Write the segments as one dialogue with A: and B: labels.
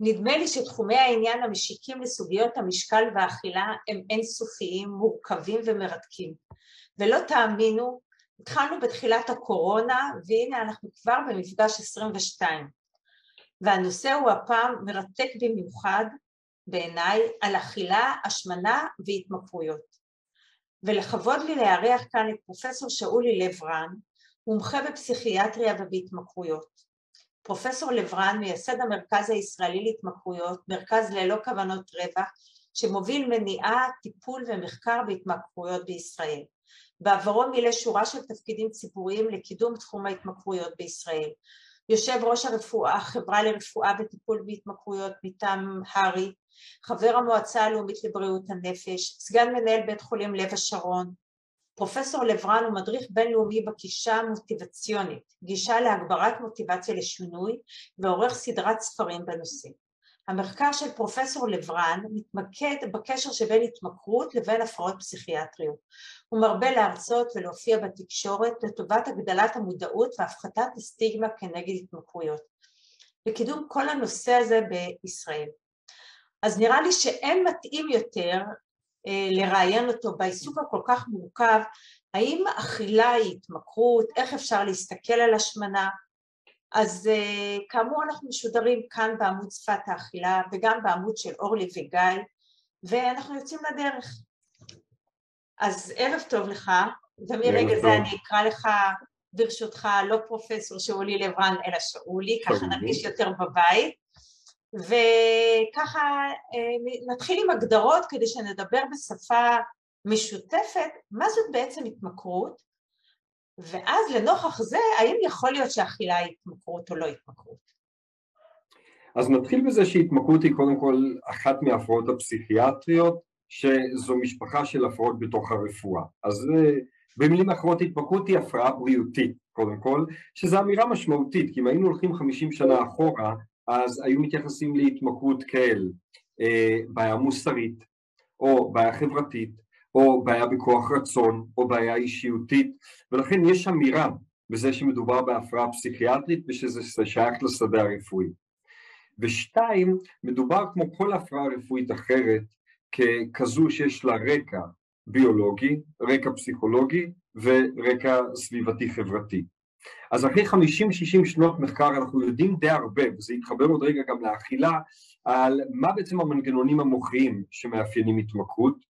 A: נדמה לי שתחומי העניין המשיקים לסוגיות המשקל והאכילה הם אינסופיים, מורכבים ומרתקים. ולא תאמינו, התחלנו בתחילת הקורונה והנה אנחנו כבר במפגש 22. והנושא הוא הפעם מרתק במיוחד בעיניי על אכילה, השמנה והתמכרויות. ולכבוד לי לארח כאן את פרופסור שאולי לב-רן, מומחה בפסיכיאטריה ובהתמכרויות. פרופסור לב-רן מייסד המרכז הישראלי להתמכרויות, מרכז ללא כוונות רווח, שמוביל מניעה, טיפול ומחקר בהתמכרויות בישראל. בעברו מילא שורה של תפקידים ציבוריים לקידום תחום ההתמכרויות בישראל. יושב ראש הרפואה, החברה לרפואה וטיפול בהתמכרויות מטעם הר"י, חבר המועצה הלאומית לבריאות הנפש, סגן מנהל בית חולים לב השרון, פרופסור לברן הוא מדריך בינלאומי בגישה המוטיבציונית, גישה להגברת מוטיבציה לשינוי ועורך סדרת ספרים בנושא. המחקר של פרופסור לברן מתמקד בקשר שבין התמכרות לבין הפרעות פסיכיאטריות. הוא מרבה להרצות ולהופיע בתקשורת לטובת הגדלת המודעות והפחתת הסטיגמה כנגד התמכרויות. וקידום כל הנושא הזה בישראל. אז נראה לי שאין מתאים יותר לראיין אותו בעיסוק הכל כך מורכב, האם אכילה היא התמכרות, איך אפשר להסתכל על השמנה, אז אה, כאמור אנחנו משודרים כאן בעמוד שפת האכילה וגם בעמוד של אורלי וגיא ואנחנו יוצאים לדרך. אז ערב טוב לך, ומרגע זה אני אקרא לך ברשותך לא פרופסור שאולי לברן אלא שאולי, ככה נרגיש יותר בבית. וככה אה, נתחיל עם הגדרות כדי שנדבר בשפה משותפת, מה זאת בעצם התמכרות, ואז לנוכח זה, האם יכול להיות שאכילה היא התמכרות או לא התמכרות?
B: אז נתחיל בזה שהתמכרות היא קודם כל אחת מההפרעות הפסיכיאטריות, שזו משפחה של הפרעות בתוך הרפואה. אז אה, במילים אחרות התמכרות היא הפרעה בריאותית, קודם כל, שזו אמירה משמעותית, כי אם היינו הולכים 50 שנה אחורה, אז היו מתייחסים להתמכרות כאל אה, בעיה מוסרית, או בעיה חברתית, או בעיה בכוח רצון, או בעיה אישיותית, ולכן יש אמירה בזה שמדובר בהפרעה פסיכיאטרית ושזה שייך לשדה הרפואי. ושתיים, מדובר כמו כל הפרעה רפואית אחרת ככזו שיש לה רקע ביולוגי, רקע פסיכולוגי ורקע סביבתי חברתי. אז אחרי 50-60 שנות מחקר אנחנו יודעים די הרבה, וזה יתחבר עוד רגע גם לאכילה, על מה בעצם המנגנונים המוחיים שמאפיינים התמכרות.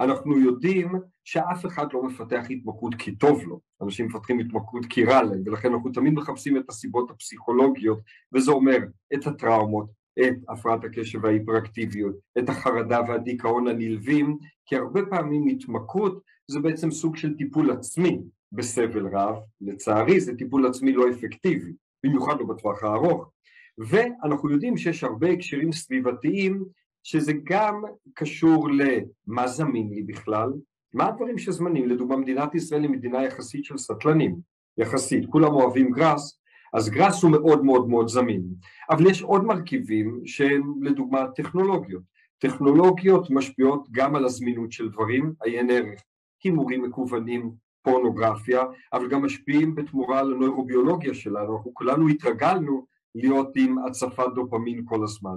B: אנחנו יודעים שאף אחד לא מפתח התמכרות כי טוב לו, אנשים מפתחים התמכרות כי רע להם, ולכן אנחנו תמיד מחפשים את הסיבות הפסיכולוגיות, וזה אומר את הטראומות, את הפרעת הקשב וההיפראקטיביות, את החרדה והדיכאון הנלווים, כי הרבה פעמים התמכרות זה בעצם סוג של טיפול עצמי, בסבל רב, לצערי זה טיפול עצמי לא אפקטיבי, במיוחד לא בטווח הארוך, ואנחנו יודעים שיש הרבה הקשרים סביבתיים שזה גם קשור למה זמין לי בכלל, מה הדברים שזמנים, לדוגמה מדינת ישראל היא מדינה יחסית של סטלנים, יחסית, כולם אוהבים גראס, אז גראס הוא מאוד מאוד מאוד זמין, אבל יש עוד מרכיבים שהם לדוגמה טכנולוגיות, טכנולוגיות משפיעות גם על הזמינות של דברים, עיין ערך, הימורים מקוונים, פורנוגרפיה, אבל גם משפיעים בתמורה על הנוירוביולוגיה שלנו, אנחנו כולנו התרגלנו להיות עם הצפת דופמין כל הזמן.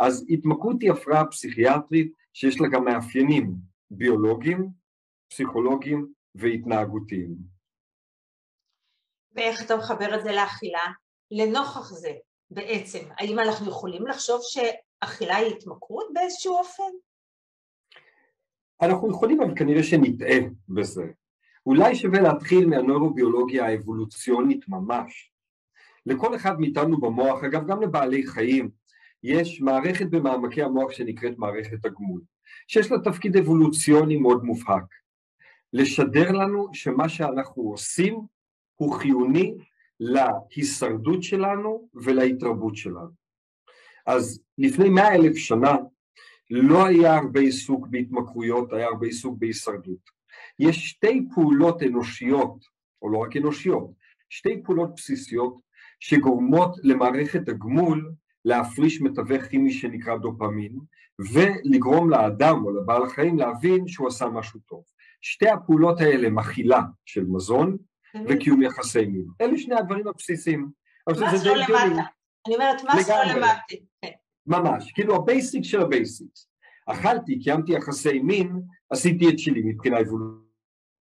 B: אז התמכרות היא הפרעה פסיכיאטרית שיש לה גם מאפיינים ביולוגיים, פסיכולוגיים והתנהגותיים.
A: ואיך אתה מחבר את זה לאכילה? לנוכח זה בעצם, האם אנחנו יכולים לחשוב שאכילה היא התמכרות באיזשהו אופן?
B: אנחנו יכולים, אבל כנראה שנטעה בזה. אולי שווה להתחיל מהנוירוביולוגיה האבולוציונית ממש. לכל אחד מאיתנו במוח, אגב גם לבעלי חיים, יש מערכת במעמקי המוח שנקראת מערכת הגמול, שיש לה תפקיד אבולוציוני מאוד מובהק. לשדר לנו שמה שאנחנו עושים הוא חיוני להישרדות שלנו ולהתרבות שלנו. אז לפני מאה אלף שנה לא היה הרבה עיסוק בהתמכרויות, היה הרבה עיסוק בהישרדות. יש שתי פעולות אנושיות, או לא רק אנושיות, שתי פעולות בסיסיות שגורמות למערכת הגמול להפריש מתווך כימי שנקרא דופמין ולגרום לאדם או לבעל החיים להבין שהוא עשה משהו טוב. שתי הפעולות האלה מכילה של מזון וקיום יחסי מין. אלה שני הדברים הבסיסיים.
A: מה שמאל למטה? אני אומרת מה שמאל למטה. כן.
B: ממש, כאילו ה basic של ה basics. אכלתי, קיימתי יחסי מין, עשיתי את שלי מבחינה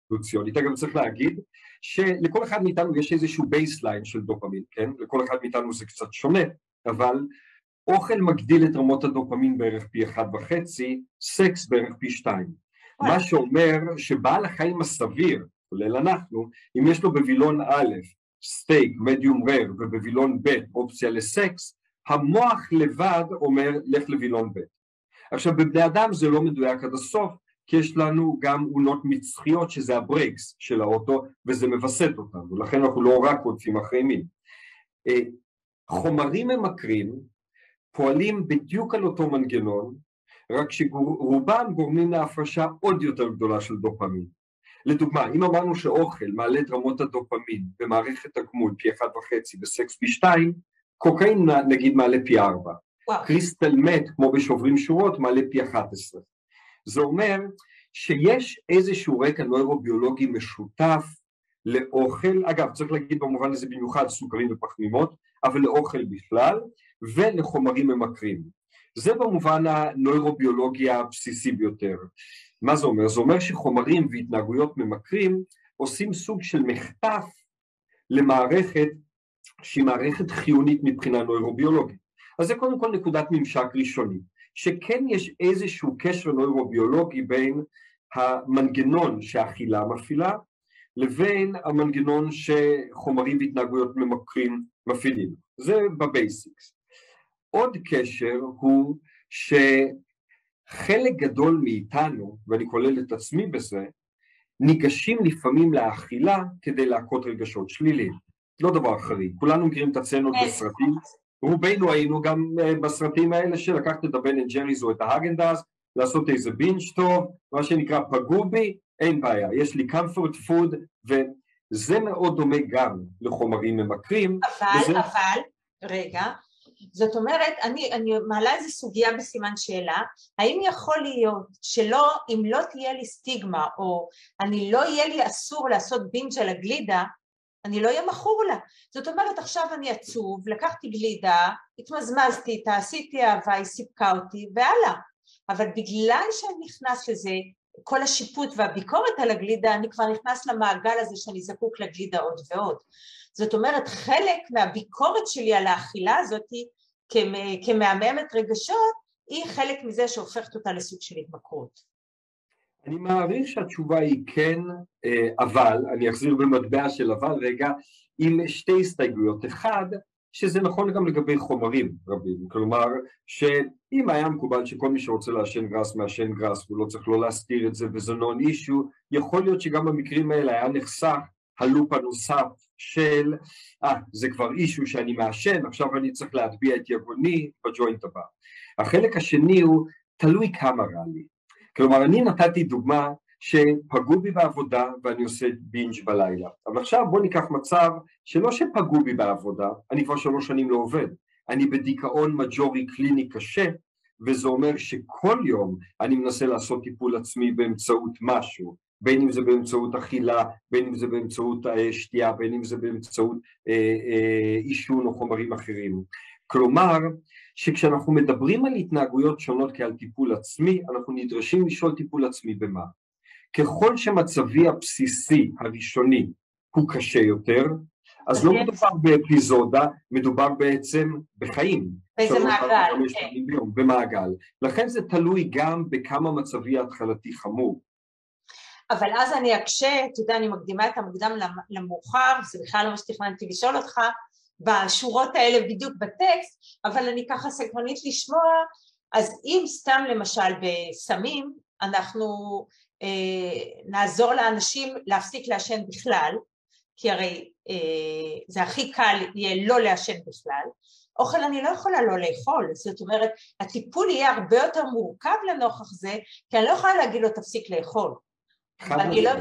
B: אבולוציונית. אגב צריך להגיד שלכל אחד מאיתנו יש איזשהו baseline של דופמין, כן? לכל אחד מאיתנו זה קצת שונה, אבל אוכל מגדיל את רמות הדופמין בערך פי אחד וחצי, סקס בערך פי שתיים. מה שאומר שבעל החיים הסביר, כולל אנחנו, אם יש לו בווילון א', סטייק, medium rare, ובווילון ב', אופציה לסקס, המוח לבד אומר לך לווילון ב'. עכשיו בבני אדם זה לא מדויק עד הסוף, כי יש לנו גם אונות מצחיות שזה ה brakes של האוטו וזה מווסת אותנו, לכן אנחנו לא רק רודפים אחרי מין. אה, חומרים ממכרים פועלים בדיוק על אותו מנגנון, רק שרובם גורמים להפרשה עוד יותר גדולה של דופמין. לדוגמה, אם אמרנו שאוכל מעלה את רמות הדופמין במערכת הגמול פי אחד וחצי וסקס פי שתיים, קוקאין נגיד מעלה פי ארבע. קריסטל מת, כמו בשוברים שורות, מעלה פי אחת עשרה. זה אומר שיש איזשהו רקע נוירוביולוגי משותף לאוכל, אגב צריך להגיד במובן הזה במיוחד סוכרים ופחמימות, אבל לאוכל בכלל ולחומרים ממכרים. זה במובן הנוירוביולוגי הבסיסי ביותר. מה זה אומר? זה אומר שחומרים והתנהגויות ממכרים עושים סוג של מחטף למערכת שהיא מערכת חיונית מבחינה נוירוביולוגית. אז זה קודם כל נקודת ממשק ראשוני, שכן יש איזשהו קשר נוירוביולוגי בין המנגנון שהאכילה מפעילה לבין המנגנון שחומרים והתנהגויות ממכרים מפעילים. זה בבייסיקס. עוד קשר הוא שחלק גדול מאיתנו, ואני כולל את עצמי בזה, ניגשים לפעמים לאכילה כדי לכהות רגשות שליליים. לא דבר חריג, כולנו מכירים את הסצנות כן. בסרטים, רובנו היינו גם אה, בסרטים האלה של לקחת את ה Ben & Jerry's או את ה Häagen-Dazs, לעשות איזה binge טוב, מה שנקרא פגעו בי, אין בעיה, יש לי comfort food וזה מאוד דומה גם לחומרים ממכרים.
A: אבל, וזה... אבל, רגע, זאת אומרת, אני, אני מעלה איזו סוגיה בסימן שאלה, האם יכול להיות שלא, אם לא תהיה לי סטיגמה, או אני לא יהיה לי אסור לעשות בינג' על הגלידה, אני לא אהיה מכור לה. זאת אומרת, עכשיו אני עצוב, לקחתי גלידה, התמזמזתי איתה, עשיתי אהבה, היא סיפקה אותי, והלאה. אבל בגלל שאני נכנס לזה, כל השיפוט והביקורת על הגלידה, אני כבר נכנס למעגל הזה שאני זקוק לגלידה עוד ועוד. זאת אומרת, חלק מהביקורת שלי על האכילה הזאת כמהממת רגשות, היא חלק מזה שהופכת אותה לסוג של התמכרות.
B: אני מעריך שהתשובה היא כן, אה, אבל, אני אחזיר במטבע של אבל רגע, עם שתי הסתייגויות. אחד, שזה נכון גם לגבי חומרים רבים, כלומר שאם היה מקובל שכל מי שרוצה לעשן גראס מעשן גראס והוא לא צריך לא להסתיר את זה וזה נון אישו, יכול להיות שגם במקרים האלה היה נחסך הלופ הנוסף של אה, זה כבר אישו שאני מעשן, עכשיו אני צריך להטביע את יגוני בג'וינט הבא. החלק השני הוא תלוי כמה רע לי. כלומר, אני נתתי דוגמה שפגעו בי בעבודה ואני עושה בינג' בלילה. אבל עכשיו בוא ניקח מצב שלא שפגעו בי בעבודה, אני כבר שלוש שנים לא עובד. אני בדיכאון מג'ורי קליני קשה, וזה אומר שכל יום אני מנסה לעשות טיפול עצמי באמצעות משהו, בין אם זה באמצעות אכילה, בין אם זה באמצעות אה, שתייה, בין אם זה באמצעות אה, אה, עישון או חומרים אחרים. כלומר, שכשאנחנו מדברים על התנהגויות שונות כעל טיפול עצמי, אנחנו נדרשים לשאול טיפול עצמי במה. ככל שמצבי הבסיסי הראשוני הוא קשה יותר, אז לא מדובר באפיזודה, מדובר בעצם בחיים.
A: באיזה מעגל,
B: כן. במעגל. לכן זה תלוי גם בכמה מצבי ההתחלתי חמור.
A: אבל אז אני אקשה, אתה יודע, אני מקדימה את המוקדם למאוחר, זה בכלל לא מה שתכננתי לשאול אותך, בשורות האלה בדיוק בטקסט, אבל אני ככה סקרנית לשמוע, אז אם סתם למשל בסמים, אנחנו אה, נעזור לאנשים להפסיק לעשן בכלל, כי הרי אה, זה הכי קל יהיה לא לעשן בכלל, אוכל אני לא יכולה לא לאכול, זאת אומרת הטיפול יהיה הרבה יותר מורכב לנוכח זה, כי אני לא יכולה להגיד לו תפסיק לאכול. לא,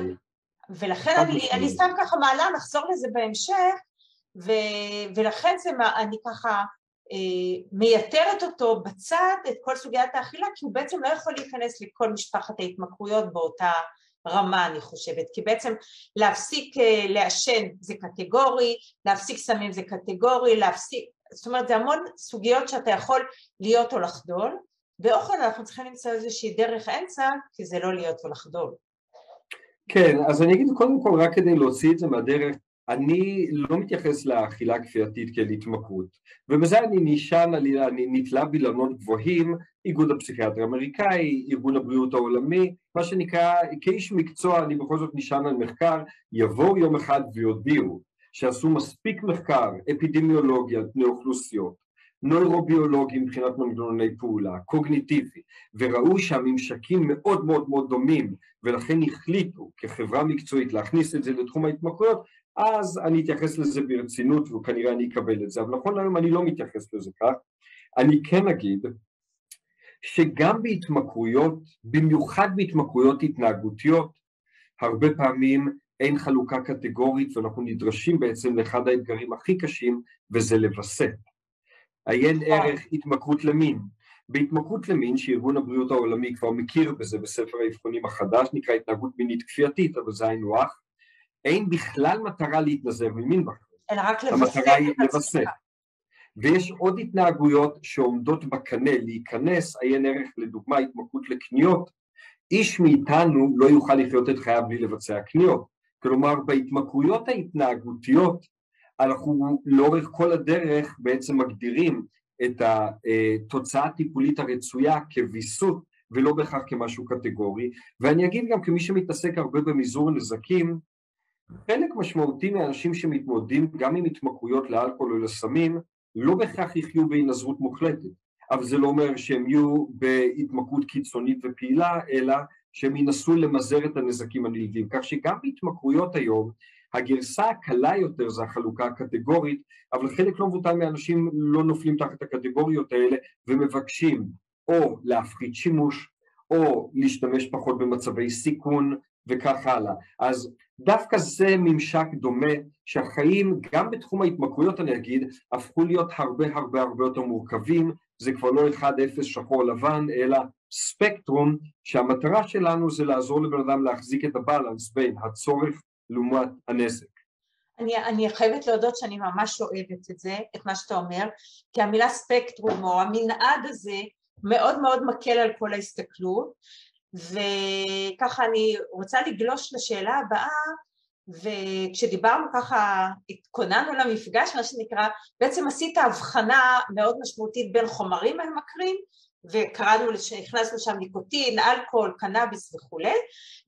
A: ולכן אני, אני סתם ככה מעלה, נחזור לזה בהמשך, ו, ולכן זה, אני ככה אה, מייתרת אותו בצד את כל סוגיית האכילה, כי הוא בעצם לא יכול להיכנס לכל משפחת ההתמכרויות באותה רמה אני חושבת, כי בעצם להפסיק אה, לעשן זה קטגורי, להפסיק סמים זה קטגורי, להפסיק, זאת אומרת זה המון סוגיות שאתה יכול להיות או לחדול, באוכל אנחנו צריכים למצוא איזושהי דרך אמצע, כי זה לא להיות או לחדול.
B: כן, אז אני אגיד קודם כל רק כדי להוציא את זה מהדרך, אני לא מתייחס לאכילה כפייתית כאל התמכרות, ובזה אני נשען, אני נתלה בילונות גבוהים, איגוד הפסיכיאטר האמריקאי, ארגון הבריאות העולמי, מה שנקרא, כאיש מקצוע אני בכל זאת נשען על מחקר, יבואו יום אחד ויודיעו שעשו מספיק מחקר אפידמיולוגי על פני אוכלוסיות, נוירוביולוגי מבחינת מנגנוני פעולה, קוגניטיבי, וראו שהממשקים מאוד מאוד מאוד דומים ולכן החליטו כחברה מקצועית להכניס את זה לתחום ההתמכרויות, אז אני אתייחס לזה ברצינות וכנראה אני אקבל את זה, אבל נכון להיום אני לא מתייחס לזה כך. אני כן אגיד שגם בהתמכרויות, במיוחד בהתמכרויות התנהגותיות, הרבה פעמים אין חלוקה קטגורית ואנחנו נדרשים בעצם לאחד האתגרים הכי קשים וזה לווסת. עיין ערך התמכרות למין. בהתמכרות למין, שארגון הבריאות העולמי כבר מכיר בזה בספר האבחונים החדש, נקרא התנהגות מינית כפייתית, אבל זה היינו הך, אין בכלל מטרה להתנזר ממין בחיים.
A: אלא רק לווסת.
B: המטרה היא לווסת. ויש עוד התנהגויות שעומדות בקנה להיכנס, עיין ערך לדוגמה התמכרות לקניות, איש מאיתנו לא יוכל לחיות את חייו בלי לבצע קניות. כלומר בהתמכרויות ההתנהגותיות אנחנו לאורך כל הדרך בעצם מגדירים את התוצאה הטיפולית הרצויה כוויסות ולא בהכרח כמשהו קטגורי ואני אגיד גם כמי שמתעסק הרבה במזעור נזקים חלק משמעותי מהאנשים שמתמודדים גם עם התמכרויות לאלכוהול או לסמים לא בהכרח יחיו בהינזרות מוחלטת. אבל זה לא אומר שהם יהיו בהתמכרות קיצונית ופעילה אלא שהם ינסו למזער את הנזקים הנלווים. כך שגם בהתמכרויות היום הגרסה הקלה יותר זה החלוקה הקטגורית, אבל חלק לא מבוטל מהאנשים לא נופלים תחת הקטגוריות האלה ומבקשים או להפחית שימוש או להשתמש פחות במצבי סיכון וכך הלאה. אז דווקא זה ממשק דומה שהחיים גם בתחום ההתמכרויות אני אגיד הפכו להיות הרבה הרבה הרבה יותר מורכבים, זה כבר לא 1-0 שחור לבן אלא ספקטרום שהמטרה שלנו זה לעזור לבן אדם להחזיק את הבלנס בין הצורך לעומת הנזק.
A: אני, אני חייבת להודות שאני ממש אוהבת את זה, את מה שאתה אומר, כי המילה ספקטרום או המנעד הזה מאוד מאוד מקל על כל ההסתכלות, וככה אני רוצה לגלוש לשאלה הבאה, וכשדיברנו ככה, התכוננו למפגש, מה שנקרא, בעצם עשית הבחנה מאוד משמעותית בין חומרים ממכרים, וקראנו, הכנסנו שם ניקוטין, אלכוהול, קנאביס וכולי,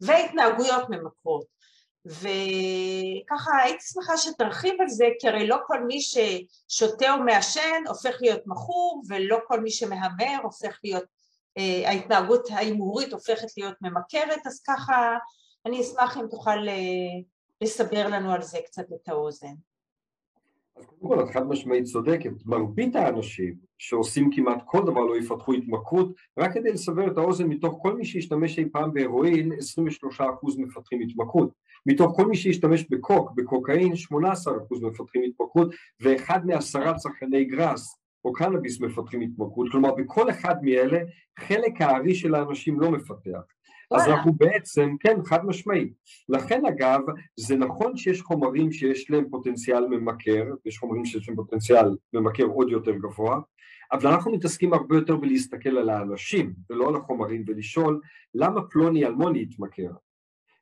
A: והתנהגויות ממכרות. וככה הייתי שמחה שתרחיב על זה, כי הרי לא כל מי ששותה או מעשן הופך להיות מכור, ולא כל מי שמהמר הופך להיות, ההתנהגות ההימורית הופכת להיות ממכרת, אז ככה אני אשמח אם תוכל אה, לסבר לנו על זה קצת את האוזן.
B: אז קודם כל את חד משמעית צודקת, מרבית האנשים שעושים כמעט כל דבר לא יפתחו התמכרות, רק כדי לסבר את האוזן מתוך כל מי שישתמש אי פעם בהרואין 23% מפתחים התמכרות, מתוך כל מי שישתמש בקוק, בקוקאין 18% מפתחים התמכרות ואחד מעשרה צרכני גראס או קנאביס מפתחים התמכרות, כלומר בכל אחד מאלה חלק הארי של האנשים לא מפתח אז אנחנו בעצם, כן, חד משמעית. לכן אגב, זה נכון שיש חומרים שיש להם פוטנציאל ממכר, יש חומרים שיש להם פוטנציאל ממכר עוד יותר גבוה, אבל אנחנו מתעסקים הרבה יותר בלהסתכל על האנשים ולא על החומרים ולשאול למה פלוני אלמוני התמכר.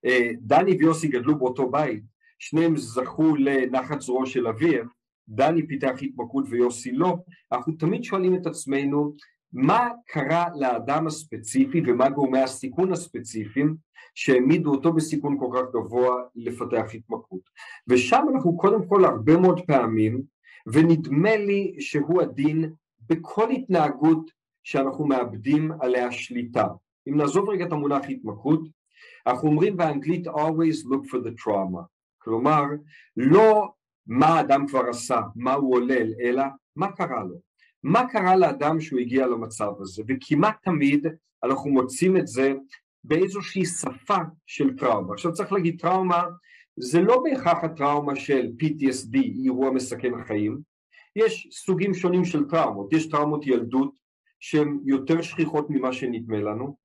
B: אה, דני ויוסי גדלו באותו בית, שניהם זכו לנחת זרוע של אביהם, דני פיתח התמכרות ויוסי לא, אנחנו תמיד שואלים את עצמנו מה קרה לאדם הספציפי ומה גורמי הסיכון הספציפיים שהעמידו אותו בסיכון כל כך גבוה לפתח התמכרות. ושם אנחנו קודם כל הרבה מאוד פעמים, ונדמה לי שהוא הדין בכל התנהגות שאנחנו מאבדים עליה שליטה. אם נעזוב רגע את המונח התמכרות, אנחנו אומרים באנגלית always look for the trauma, כלומר לא מה האדם כבר עשה, מה הוא עולל, אלא מה קרה לו. מה קרה לאדם שהוא הגיע למצב הזה, וכמעט תמיד אנחנו מוצאים את זה באיזושהי שפה של טראומה. עכשיו צריך להגיד טראומה זה לא בהכרח הטראומה של PTSD, אירוע מסכן החיים, יש סוגים שונים של טראומות, יש טראומות ילדות שהן יותר שכיחות ממה שנדמה לנו,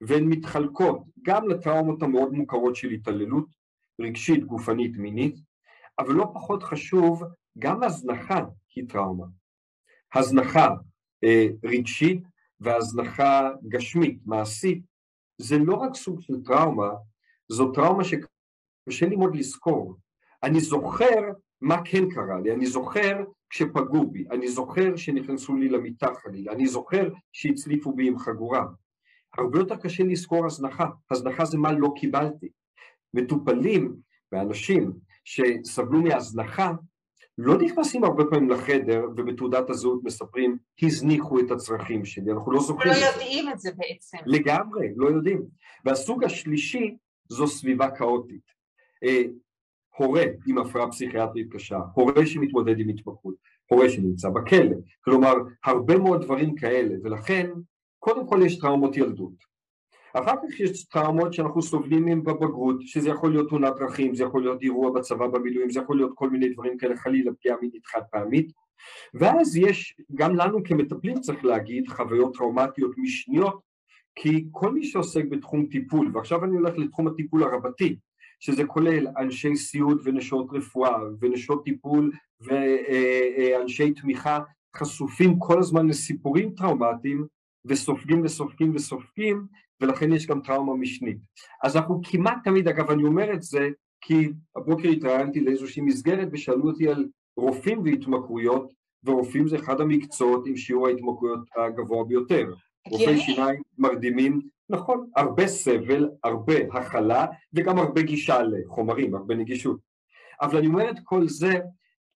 B: והן מתחלקות גם לטראומות המאוד מוכרות של התעללות רגשית, גופנית, מינית, אבל לא פחות חשוב, גם הזנחה היא טראומה. הזנחה אה, רגשית והזנחה גשמית, מעשית, זה לא רק סוג של טראומה, זו טראומה שקשה לי מאוד לזכור. אני זוכר מה כן קרה לי, אני זוכר כשפגעו בי, אני זוכר שנכנסו לי למיטה חלילה, אני זוכר שהצליפו בי עם חגורה. הרבה יותר קשה לזכור הזנחה, הזנחה זה מה לא קיבלתי. מטופלים ואנשים שסבלו מהזנחה לא נכנסים הרבה פעמים לחדר ובתעודת הזהות מספרים הזניחו את הצרכים שלי, אנחנו לא זוכרים.
A: לא יודעים את זה בעצם.
B: לגמרי, לא יודעים. והסוג השלישי זו סביבה כאוטית. אה, הורה עם הפרעה פסיכיאטרית קשה, הורה שמתמודד עם התמכרות, הורה שנמצא בכלא, כלומר הרבה מאוד דברים כאלה, ולכן קודם כל יש טראומות ילדות. אחר כך יש טראומות שאנחנו סובלים מהן בבגרות, שזה יכול להיות תאונת דרכים, זה יכול להיות אירוע בצבא במילואים, זה יכול להיות כל מיני דברים כאלה, חלילה פגיעה מינית חד פעמית, ואז יש, גם לנו כמטפלים צריך להגיד, חוויות טראומטיות משניות, כי כל מי שעוסק בתחום טיפול, ועכשיו אני הולך לתחום הטיפול הרבתי, שזה כולל אנשי סיעוד ונשות רפואה ונשות טיפול ואנשי תמיכה, חשופים כל הזמן לסיפורים טראומטיים וסופגים וסופגים וסופגים ולכן יש גם טראומה משנית. אז אנחנו כמעט תמיד, אגב אני אומר את זה כי הבוקר התראיינתי לאיזושהי מסגרת ושאלו אותי על רופאים והתמכרויות ורופאים זה אחד המקצועות עם שיעור ההתמכרויות הגבוה ביותר. רופאי שיניים מרדימים, נכון, הרבה סבל, הרבה הכלה וגם הרבה גישה לחומרים, הרבה נגישות. אבל אני אומר את כל זה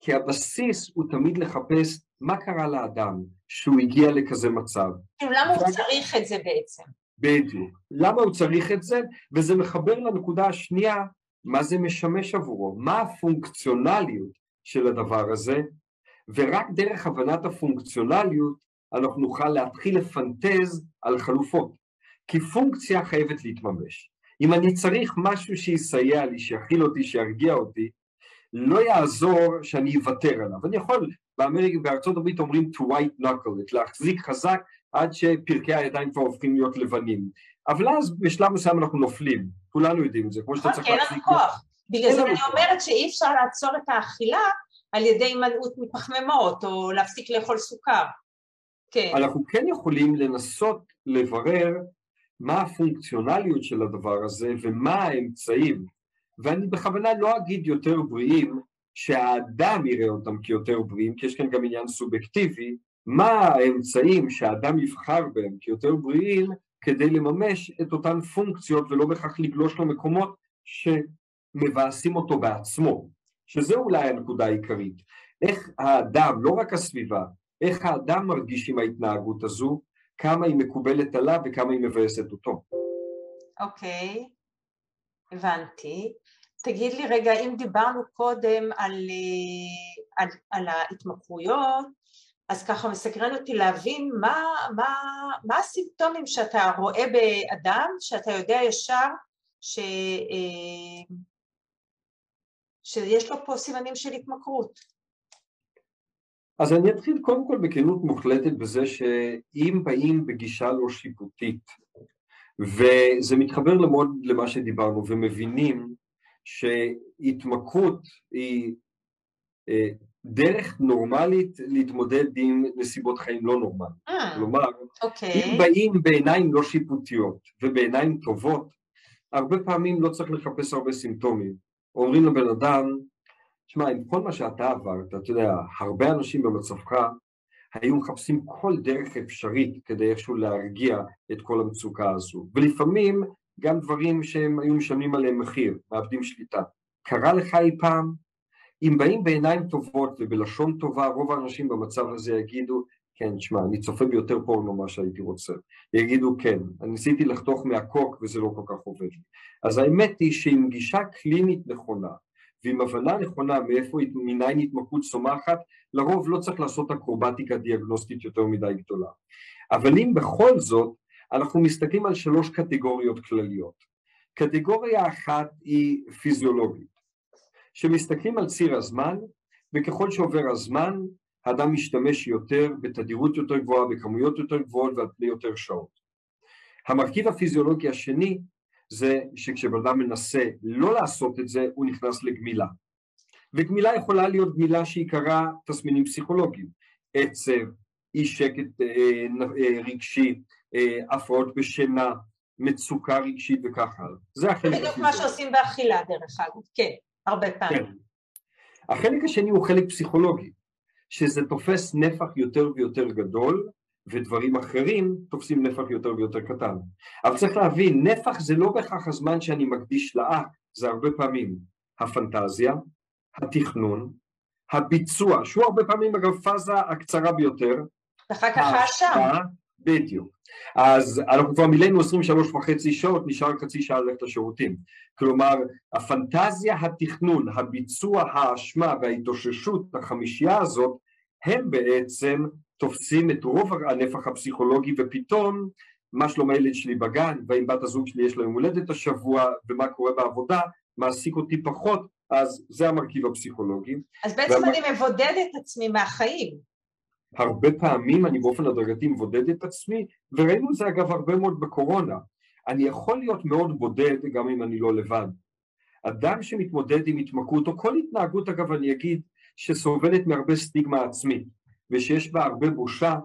B: כי הבסיס הוא תמיד לחפש מה קרה לאדם שהוא הגיע לכזה מצב.
A: למה הוא צריך את זה בעצם?
B: בדיוק. למה הוא צריך את זה? וזה מחבר לנקודה השנייה, מה זה משמש עבורו, מה הפונקציונליות של הדבר הזה, ורק דרך הבנת הפונקציונליות אנחנו נוכל להתחיל לפנטז על חלופות, כי פונקציה חייבת להתממש. אם אני צריך משהו שיסייע לי, שיכיל אותי, שירגיע אותי, לא יעזור שאני אוותר עליו. אני יכול, באמריק, בארצות הברית אומרים to white knuckle it, להחזיק חזק עד שפרקי הידיים כבר הופכים להיות לבנים. אבל אז בשלב מסוים אנחנו נופלים, כולנו יודעים את זה, כמו שאתה צריך
A: להחזיק... אין לנו כוח. בגלל זה אני אומרת שאי אפשר לעצור את האכילה על ידי הימנעות מפחמימות או להפסיק לאכול סוכר.
B: כן. אנחנו כן יכולים לנסות לברר מה הפונקציונליות של הדבר הזה ומה האמצעים, ואני בכוונה לא אגיד יותר בריאים, שהאדם יראה אותם כיותר בריאים, כי יש כאן גם עניין סובייקטיבי, מה האמצעים שהאדם יבחר בהם כיותר בריאים כדי לממש את אותן פונקציות ולא בהכרח לגלוש למקומות שמבאסים אותו בעצמו, שזה אולי הנקודה העיקרית. איך האדם, לא רק הסביבה, איך האדם מרגיש עם ההתנהגות הזו, כמה היא מקובלת עליו וכמה היא מבאסת אותו.
A: אוקיי, okay. הבנתי. תגיד לי רגע, אם דיברנו קודם על, אה, על, על ההתמכרויות, אז ככה מסקרן אותי להבין מה, מה, מה הסימפטומים שאתה רואה באדם, שאתה יודע ישר ש, אה, שיש לו פה סימנים של התמכרות.
B: אז אני אתחיל קודם כל בכנות מוחלטת בזה שאם באים בגישה לא שיפוטית, וזה מתחבר למוד למה שדיברנו, ומבינים שהתמכרות היא אה, דרך נורמלית להתמודד עם נסיבות חיים לא נורמליות.
A: אה,
B: כלומר,
A: אוקיי.
B: אם באים בעיניים לא שיפוטיות ובעיניים טובות, הרבה פעמים לא צריך לחפש הרבה סימפטומים. אומרים לבן אדם, תשמע, עם כל מה שאתה עברת, אתה יודע, הרבה אנשים במצבך היו מחפשים כל דרך אפשרית כדי איכשהו להרגיע את כל המצוקה הזו. ולפעמים גם דברים שהם היו משלמים עליהם מחיר, מאבדים שליטה. קרה לך אי פעם? אם באים בעיניים טובות ובלשון טובה, רוב האנשים במצב הזה יגידו, כן, שמע, אני צופה ביותר פורנו ממה שהייתי רוצה. יגידו, כן, אני ניסיתי לחתוך מהקוק וזה לא כל כך עובד. אז האמת היא שעם גישה קלינית נכונה, ועם הבנה נכונה מאיפה, מניין התמכרות צומחת, לרוב לא צריך לעשות אקרובטיקה דיאגנוסטית יותר מדי גדולה. אבל אם בכל זאת, אנחנו מסתכלים על שלוש קטגוריות כלליות. קטגוריה אחת היא פיזיולוגית, שמסתכלים על ציר הזמן, וככל שעובר הזמן, האדם משתמש יותר בתדירות יותר גבוהה, בכמויות יותר גבוהות ועל פני יותר שעות. המרכיב הפיזיולוגי השני זה שכשבן אדם מנסה לא לעשות את זה, הוא נכנס לגמילה. וגמילה יכולה להיות גמילה שעיקרה תסמינים פסיכולוגיים, עצב, אי שקט אה, אה, רגשי, אה, הפרעות בשינה, מצוקה רגשית וכך הלאה.
A: זה החלק השני. בדיוק מה שעושים באכילה דרך אגב, כן, הרבה פעמים. כן.
B: החלק השני הוא חלק פסיכולוגי, שזה תופס נפח יותר ויותר גדול, ודברים אחרים תופסים נפח יותר ויותר קטן. אבל צריך להבין, נפח זה לא בהכרח הזמן שאני מקדיש לאקט, זה הרבה פעמים הפנטזיה, התכנון, הביצוע, שהוא הרבה פעמים אגב פאזה הקצרה ביותר.
A: ואחר כך האשם.
B: בדיוק. אז אנחנו כבר מילאנו 23 וחצי שעות, נשאר חצי שעה ללכת לשירותים. כלומר, הפנטזיה, התכנון, הביצוע, האשמה וההתאוששות, החמישייה הזאת, הם בעצם תופסים את רוב הנפח הפסיכולוגי ופתאום מה שלום הילד שלי בגן, והאם בת הזוג שלי יש לה יום הולדת השבוע, ומה קורה בעבודה, מעסיק אותי פחות, אז זה המרכיב הפסיכולוגי.
A: אז בעצם והמ... אני מבודד את עצמי מהחיים.
B: הרבה פעמים אני באופן הדרגתי מבודד את עצמי, וראינו את זה אגב הרבה מאוד בקורונה. אני יכול להיות מאוד בודד גם אם אני לא לבד. אדם שמתמודד עם התמכרות, או כל התנהגות אגב אני אגיד, שסובלת מהרבה סטיגמה עצמית, ושיש בה הרבה בושה,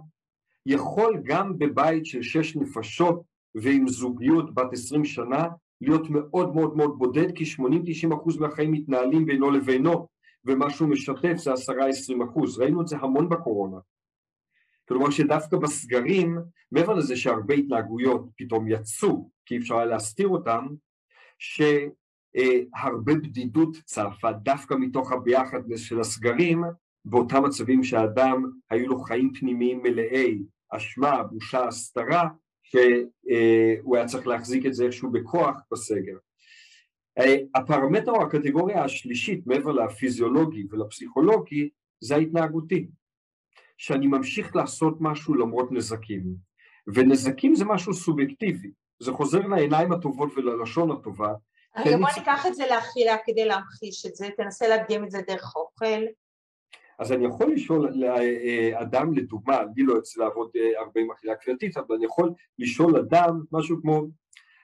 B: יכול גם בבית של שש נפשות ועם זוגיות בת עשרים שנה להיות מאוד מאוד מאוד בודד כי 80-90 אחוז מהחיים מתנהלים בינו לבינו ומה שהוא משתף זה 10-20 אחוז, ראינו את זה המון בקורונה. כלומר שדווקא בסגרים, מעבר לזה שהרבה התנהגויות פתאום יצאו כי אפשר היה להסתיר אותם, שהרבה בדידות צפה דווקא מתוך הביחדנס של הסגרים באותם מצבים שהאדם היו לו חיים פנימיים מלאי אשמה, בושה, הסתרה, שהוא היה צריך להחזיק את זה איכשהו בכוח בסגר. הפרמטר או הקטגוריה השלישית מעבר לפיזיולוגי ולפסיכולוגי זה ההתנהגותי, שאני ממשיך לעשות משהו למרות נזקים, ונזקים זה משהו סובייקטיבי, זה חוזר לעיניים הטובות וללשון הטובה.
A: רגע בוא ניקח את זה לאכילה כדי להמחיש את זה, תנסה להקדים את זה דרך אוכל.
B: אז אני יכול לשאול אדם לדוגמה, אני לא יוצא לעבוד אה, הרבה עם אכילה כפייתית, אבל אני יכול לשאול אדם משהו כמו,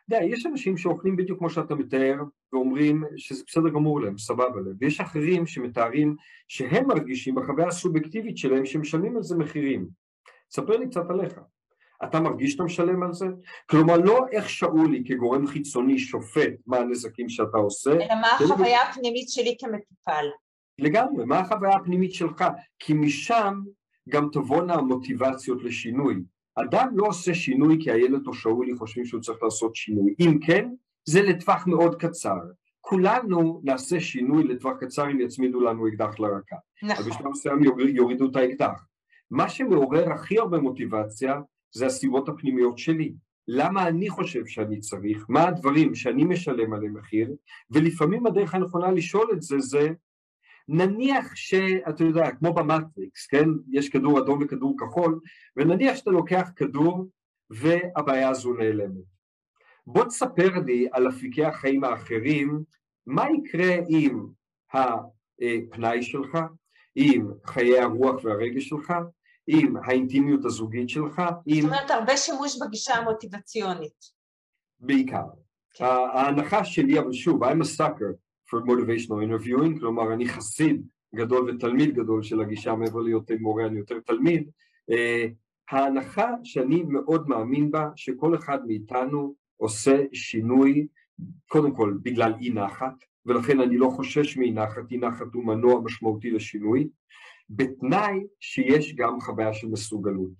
B: אתה יודע, יש אנשים שאוכלים בדיוק כמו שאתה מתאר ואומרים שזה בסדר גמור להם, סבבה להם, ויש אחרים שמתארים שהם מרגישים בחוויה הסובייקטיבית שלהם שמשלמים על זה מחירים. ספר לי קצת עליך. אתה מרגיש שאתה משלם על זה? כלומר לא איך שאולי כגורם חיצוני שופט מה הנזקים שאתה עושה,
A: אלא מה החוויה הפנימית שלי כמטופל.
B: לגמרי, מה החוויה הפנימית שלך? כי משם גם תבואנה המוטיבציות לשינוי. אדם לא עושה שינוי כי הילד או שאולי חושבים שהוא צריך לעשות שינוי. אם כן, זה לטווח מאוד קצר. כולנו נעשה שינוי לטווח קצר אם יצמידו לנו אקדח לרקה. נכון. ובשלב מסוים יורידו את האקדח. מה שמעורר הכי הרבה מוטיבציה זה הסיבות הפנימיות שלי. למה אני חושב שאני צריך, מה הדברים שאני משלם עליהם מחיר, ולפעמים הדרך הנכונה לשאול את זה זה נניח שאתה יודע, כמו במטריקס, כן, יש כדור אדום וכדור כחול, ונניח שאתה לוקח כדור והבעיה הזו נעלמת. בוא תספר לי על אפיקי החיים האחרים, מה יקרה עם הפנאי שלך, עם חיי הרוח והרגש שלך, עם האינטימיות הזוגית שלך, עם...
A: זאת אומרת, הרבה שימוש בגישה המוטיבציונית.
B: בעיקר. כן. ההנחה שלי, אבל שוב, I'm a sucker for motivational interviewing, כלומר אני חסיד גדול ותלמיד גדול של הגישה מעבר להיות מורה אני יותר תלמיד, uh, ההנחה שאני מאוד מאמין בה שכל אחד מאיתנו עושה שינוי קודם כל בגלל אי נחת ולכן אני לא חושש מאי נחת, אי נחת הוא מנוע משמעותי לשינוי בתנאי שיש גם חוויה של מסוגלות.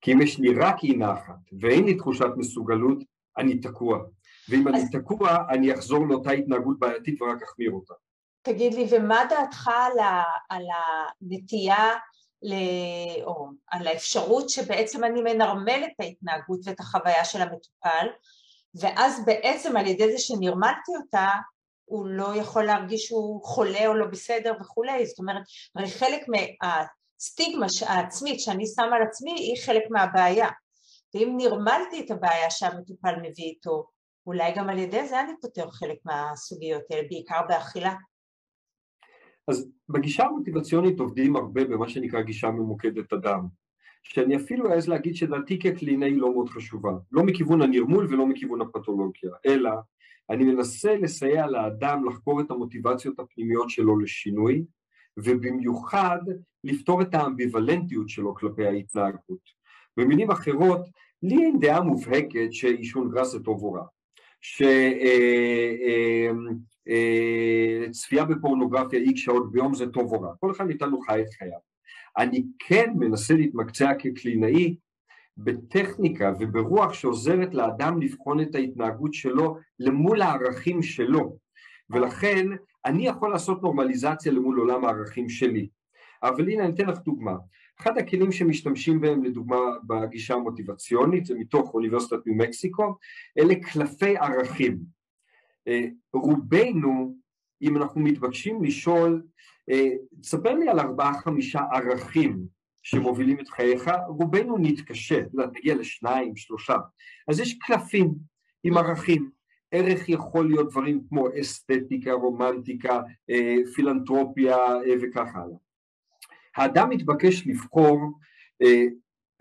B: כי אם יש לי רק אי נחת ואין לי תחושת מסוגלות אני תקוע ואם אני תקוע, אני אחזור לאותה התנהגות בעייתית ורק אחמיר אותה.
A: תגיד לי, ומה דעתך על, ה, על הנטייה, ל, או על האפשרות שבעצם אני מנרמל את ההתנהגות ואת החוויה של המטופל, ואז בעצם על ידי זה שנרמלתי אותה, הוא לא יכול להרגיש שהוא חולה או לא בסדר וכולי, זאת אומרת, הרי חלק מהסטיגמה העצמית שאני שמה על עצמי היא חלק מהבעיה. ואם נרמלתי את הבעיה שהמטופל מביא איתו, אולי גם על ידי זה אני פותר חלק מהסוגיות האלה, בעיקר באכילה.
B: אז בגישה המוטיבציונית עובדים הרבה במה שנקרא גישה ממוקדת אדם, שאני אפילו אעז להגיד שדעתי כקלינאי לא מאוד חשובה, לא מכיוון הנרמול ולא מכיוון הפתולוגיה, אלא אני מנסה לסייע לאדם לחקור את המוטיבציות הפנימיות שלו לשינוי, ובמיוחד לפתור את האמביוולנטיות שלו כלפי ההתנהגות. במילים אחרות, לי אין דעה מובהקת שעישון גראס זה טוב או רע, שצפייה אה, אה, בפורנוגרפיה איקס שעות ביום זה טוב או רע, כל אחד מאיתנו חי את חייו. אני כן מנסה להתמקצע כקלינאי בטכניקה וברוח שעוזרת לאדם לבחון את ההתנהגות שלו למול הערכים שלו, ולכן אני יכול לעשות נורמליזציה למול עולם הערכים שלי. אבל הנה אני אתן לך דוגמה, אחד הכלים שמשתמשים בהם לדוגמה בגישה המוטיבציונית זה מתוך אוניברסיטת ניו מקסיקו, אלה קלפי ערכים. אה, רובנו, אם אנחנו מתבקשים לשאול, אה, תספר לי על ארבעה חמישה ערכים שמובילים את חייך, רובנו נתקשה, נגיע לשניים, שלושה. אז יש קלפים עם ערכים. ערך יכול להיות דברים כמו אסתטיקה, רומנטיקה, אה, פילנטרופיה וכך הלאה. האדם מתבקש לבחור אה,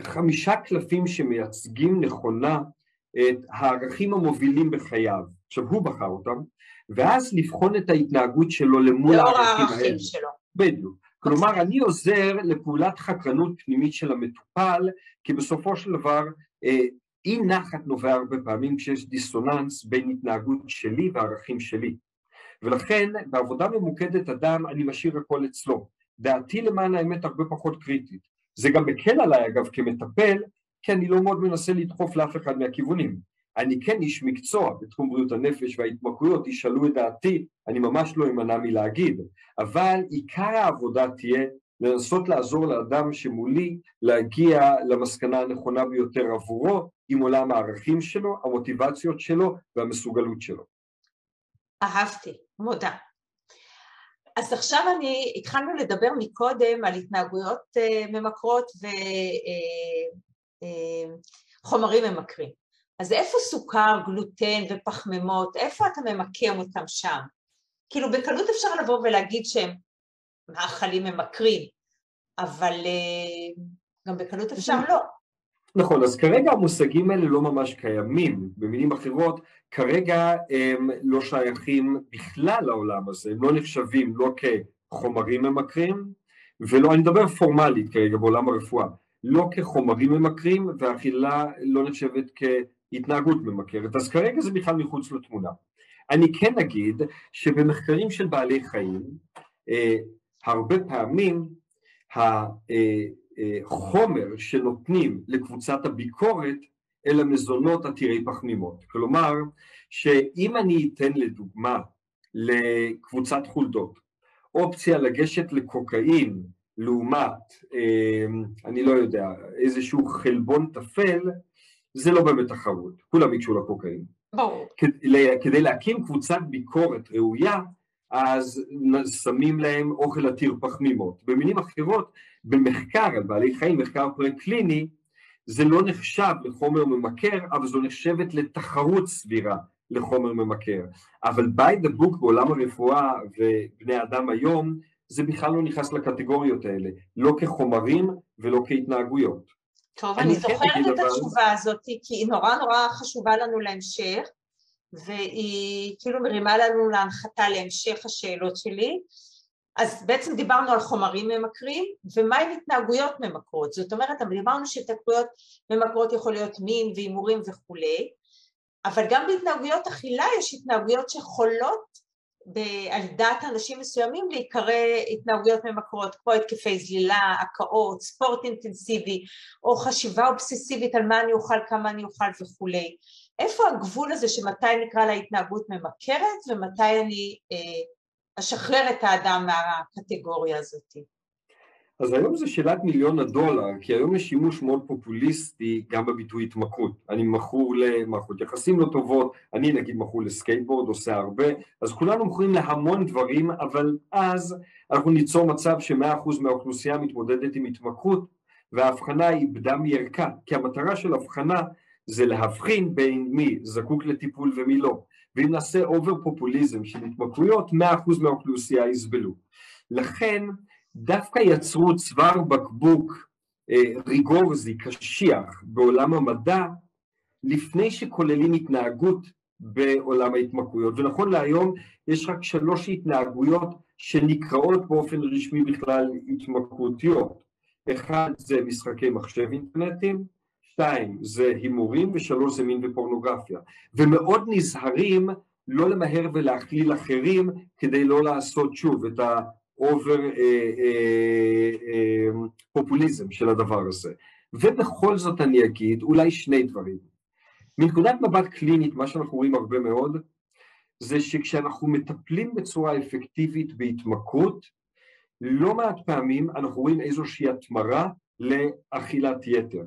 B: חמישה קלפים שמייצגים נכונה את הערכים המובילים בחייו. עכשיו הוא בחר אותם, ואז לבחון את ההתנהגות שלו למול
A: הערכים האלה. שלו.
B: בדיוק. כלומר, אני עוזר לפעולת חקרנות פנימית של המטופל, כי בסופו של דבר אה, אי נחת נובע הרבה פעמים כשיש דיסוננס בין התנהגות שלי וערכים שלי. ולכן בעבודה ממוקדת אדם אני משאיר הכל אצלו. דעתי למען האמת הרבה פחות קריטית. זה גם מקל עליי אגב כמטפל, כי אני לא מאוד מנסה לדחוף לאף אחד מהכיוונים. אני כן איש מקצוע בתחום בריאות הנפש וההתמכרויות, ישאלו את דעתי, אני ממש לא אמנע מלהגיד, אבל עיקר העבודה תהיה לנסות לעזור לאדם שמולי להגיע למסקנה הנכונה ביותר עבורו עם עולם הערכים שלו, המוטיבציות שלו והמסוגלות שלו.
A: אהבתי, מודה. אז עכשיו אני, התחלנו לדבר מקודם על התנהגויות uh, ממכרות וחומרים uh, uh, ממכרים. אז איפה סוכר, גלוטן ופחמימות, איפה אתה ממקם אותם שם? כאילו בקלות אפשר לבוא ולהגיד שהם מאכלים ממכרים, אבל גם בקלות אפשר לא.
B: נכון, אז כרגע המושגים האלה לא ממש קיימים, במילים אחרות, כרגע הם לא שייכים בכלל לעולם הזה, הם לא נחשבים לא כחומרים ממכרים, ולא, אני מדבר פורמלית כרגע בעולם הרפואה, לא כחומרים ממכרים, והאכילה לא נחשבת כהתנהגות ממכרת, אז כרגע זה בכלל מחוץ לתמונה. אני כן אגיד שבמחקרים של בעלי חיים, אה, הרבה פעמים החומר שנותנים לקבוצת הביקורת אל המזונות עתירי פחמימות. כלומר, שאם אני אתן לדוגמה לקבוצת חולדות אופציה לגשת לקוקאין לעומת, אמ, אני לא יודע, איזשהו חלבון טפל, זה לא באמת תחרות, כולם ייגשו לקוקאין.
A: ברור.
B: כדי להקים קבוצת ביקורת ראויה, אז שמים להם אוכל עתיר פחמימות. במילים אחרות, במחקר על בעלי חיים, מחקר פרה-קליני, זה לא נחשב לחומר ממכר, אבל זו נחשבת לתחרות סבירה לחומר ממכר. אבל by the book בעולם הרפואה ובני אדם היום, זה בכלל לא נכנס לקטגוריות האלה, לא כחומרים ולא כהתנהגויות.
A: טוב, אני, אני זוכרת את דבר... התשובה הזאת, כי היא נורא נורא חשובה לנו להמשך, והיא כאילו מרימה לנו להנחתה להמשך השאלות שלי. אז בעצם דיברנו על חומרים ממכרים, ומהם התנהגויות ממכרות. זאת אומרת, דיברנו שהתנהגויות ממכרות יכול להיות מין והימורים וכולי, אבל גם בהתנהגויות אכילה יש התנהגויות שיכולות על דעת אנשים מסוימים להיקרא התנהגויות ממכרות, כמו התקפי זלילה, הקאות, ספורט אינטנסיבי, או חשיבה אובססיבית על מה אני אוכל, כמה אני אוכל וכולי. איפה הגבול הזה שמתי נקרא לה התנהגות ממכרת ומתי אני אה, אשחרר את האדם מהקטגוריה הזאת?
B: אז היום זה שאלת מיליון הדולר, כי היום יש שימוש מאוד פופוליסטי גם בביטוי התמכרות. אני מכור למערכות יחסים לא טובות, אני נגיד מכור לסקייטבורד, עושה הרבה, אז כולנו מכורים להמון דברים, אבל אז אנחנו ניצור מצב שמאה אחוז מהאוכלוסייה מתמודדת עם התמכרות, וההבחנה איבדה מערכה, כי המטרה של הבחנה זה להבחין בין מי זקוק לטיפול ומי לא. ואם נעשה אובר פופוליזם של התמכרויות, מאה אחוז מהאוכלוסייה יסבלו. לכן דווקא יצרו צוואר בקבוק אה, ריגורזי, קשיח, בעולם המדע, לפני שכוללים התנהגות בעולם ההתמכרויות, ונכון להיום יש רק שלוש התנהגויות שנקראות באופן רשמי בכלל התמכרותיות. אחד זה משחקי מחשב אינטרנטיים, שתיים זה הימורים ושלוש זה מין ופורנוגרפיה. ומאוד נזהרים לא למהר ולהכליל אחרים כדי לא לעשות שוב את ה over אה, אה, אה, פופוליזם של הדבר הזה. ובכל זאת אני אגיד אולי שני דברים. מנקודת מבט קלינית, מה שאנחנו רואים הרבה מאוד, זה שכשאנחנו מטפלים בצורה אפקטיבית בהתמכרות, לא מעט פעמים אנחנו רואים איזושהי התמרה לאכילת יתר.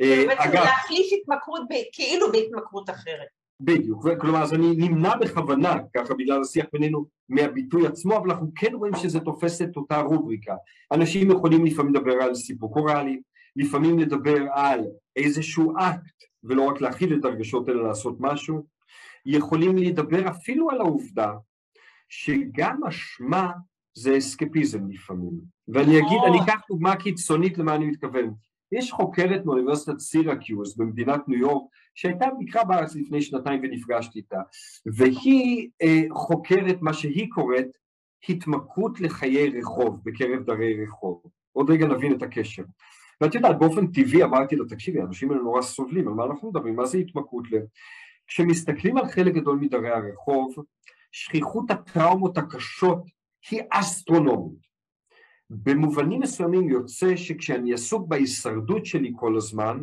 A: אה, בעצם להחליף התמכרות כאילו בהתמכרות אחרת.
B: בדיוק, כלומר אז אני נמנע בכוונה, ככה בגלל השיח בינינו, מהביטוי עצמו, אבל אנחנו כן רואים שזה תופס את אותה רובריקה. אנשים יכולים לפעמים לדבר על סיפוק אוראלי, לפעמים לדבר על איזשהו אקט, ולא רק להכיל את הרגשות אלא לעשות משהו, יכולים לדבר אפילו על העובדה שגם אשמה זה אסקפיזם לפעמים. ואני אגיד, אני אקח דוגמה קיצונית למה אני מתכוון. יש חוקרת מאוניברסיטת סירקיוז במדינת ניו יורק שהייתה ביקרה בארץ לפני שנתיים ונפגשתי איתה והיא אה, חוקרת מה שהיא קוראת התמכרות לחיי רחוב בקרב דרי רחוב. עוד רגע נבין את הקשר. ואת יודעת, באופן טבעי אמרתי לה, תקשיבי, האנשים האלה נורא סובלים, על מה אנחנו מדברים? מה זה התמכרות ל... כשמסתכלים על חלק גדול מדרי הרחוב, שכיחות הטראומות הקשות היא אסטרונומית. במובנים מסוימים יוצא שכשאני עסוק בהישרדות שלי כל הזמן,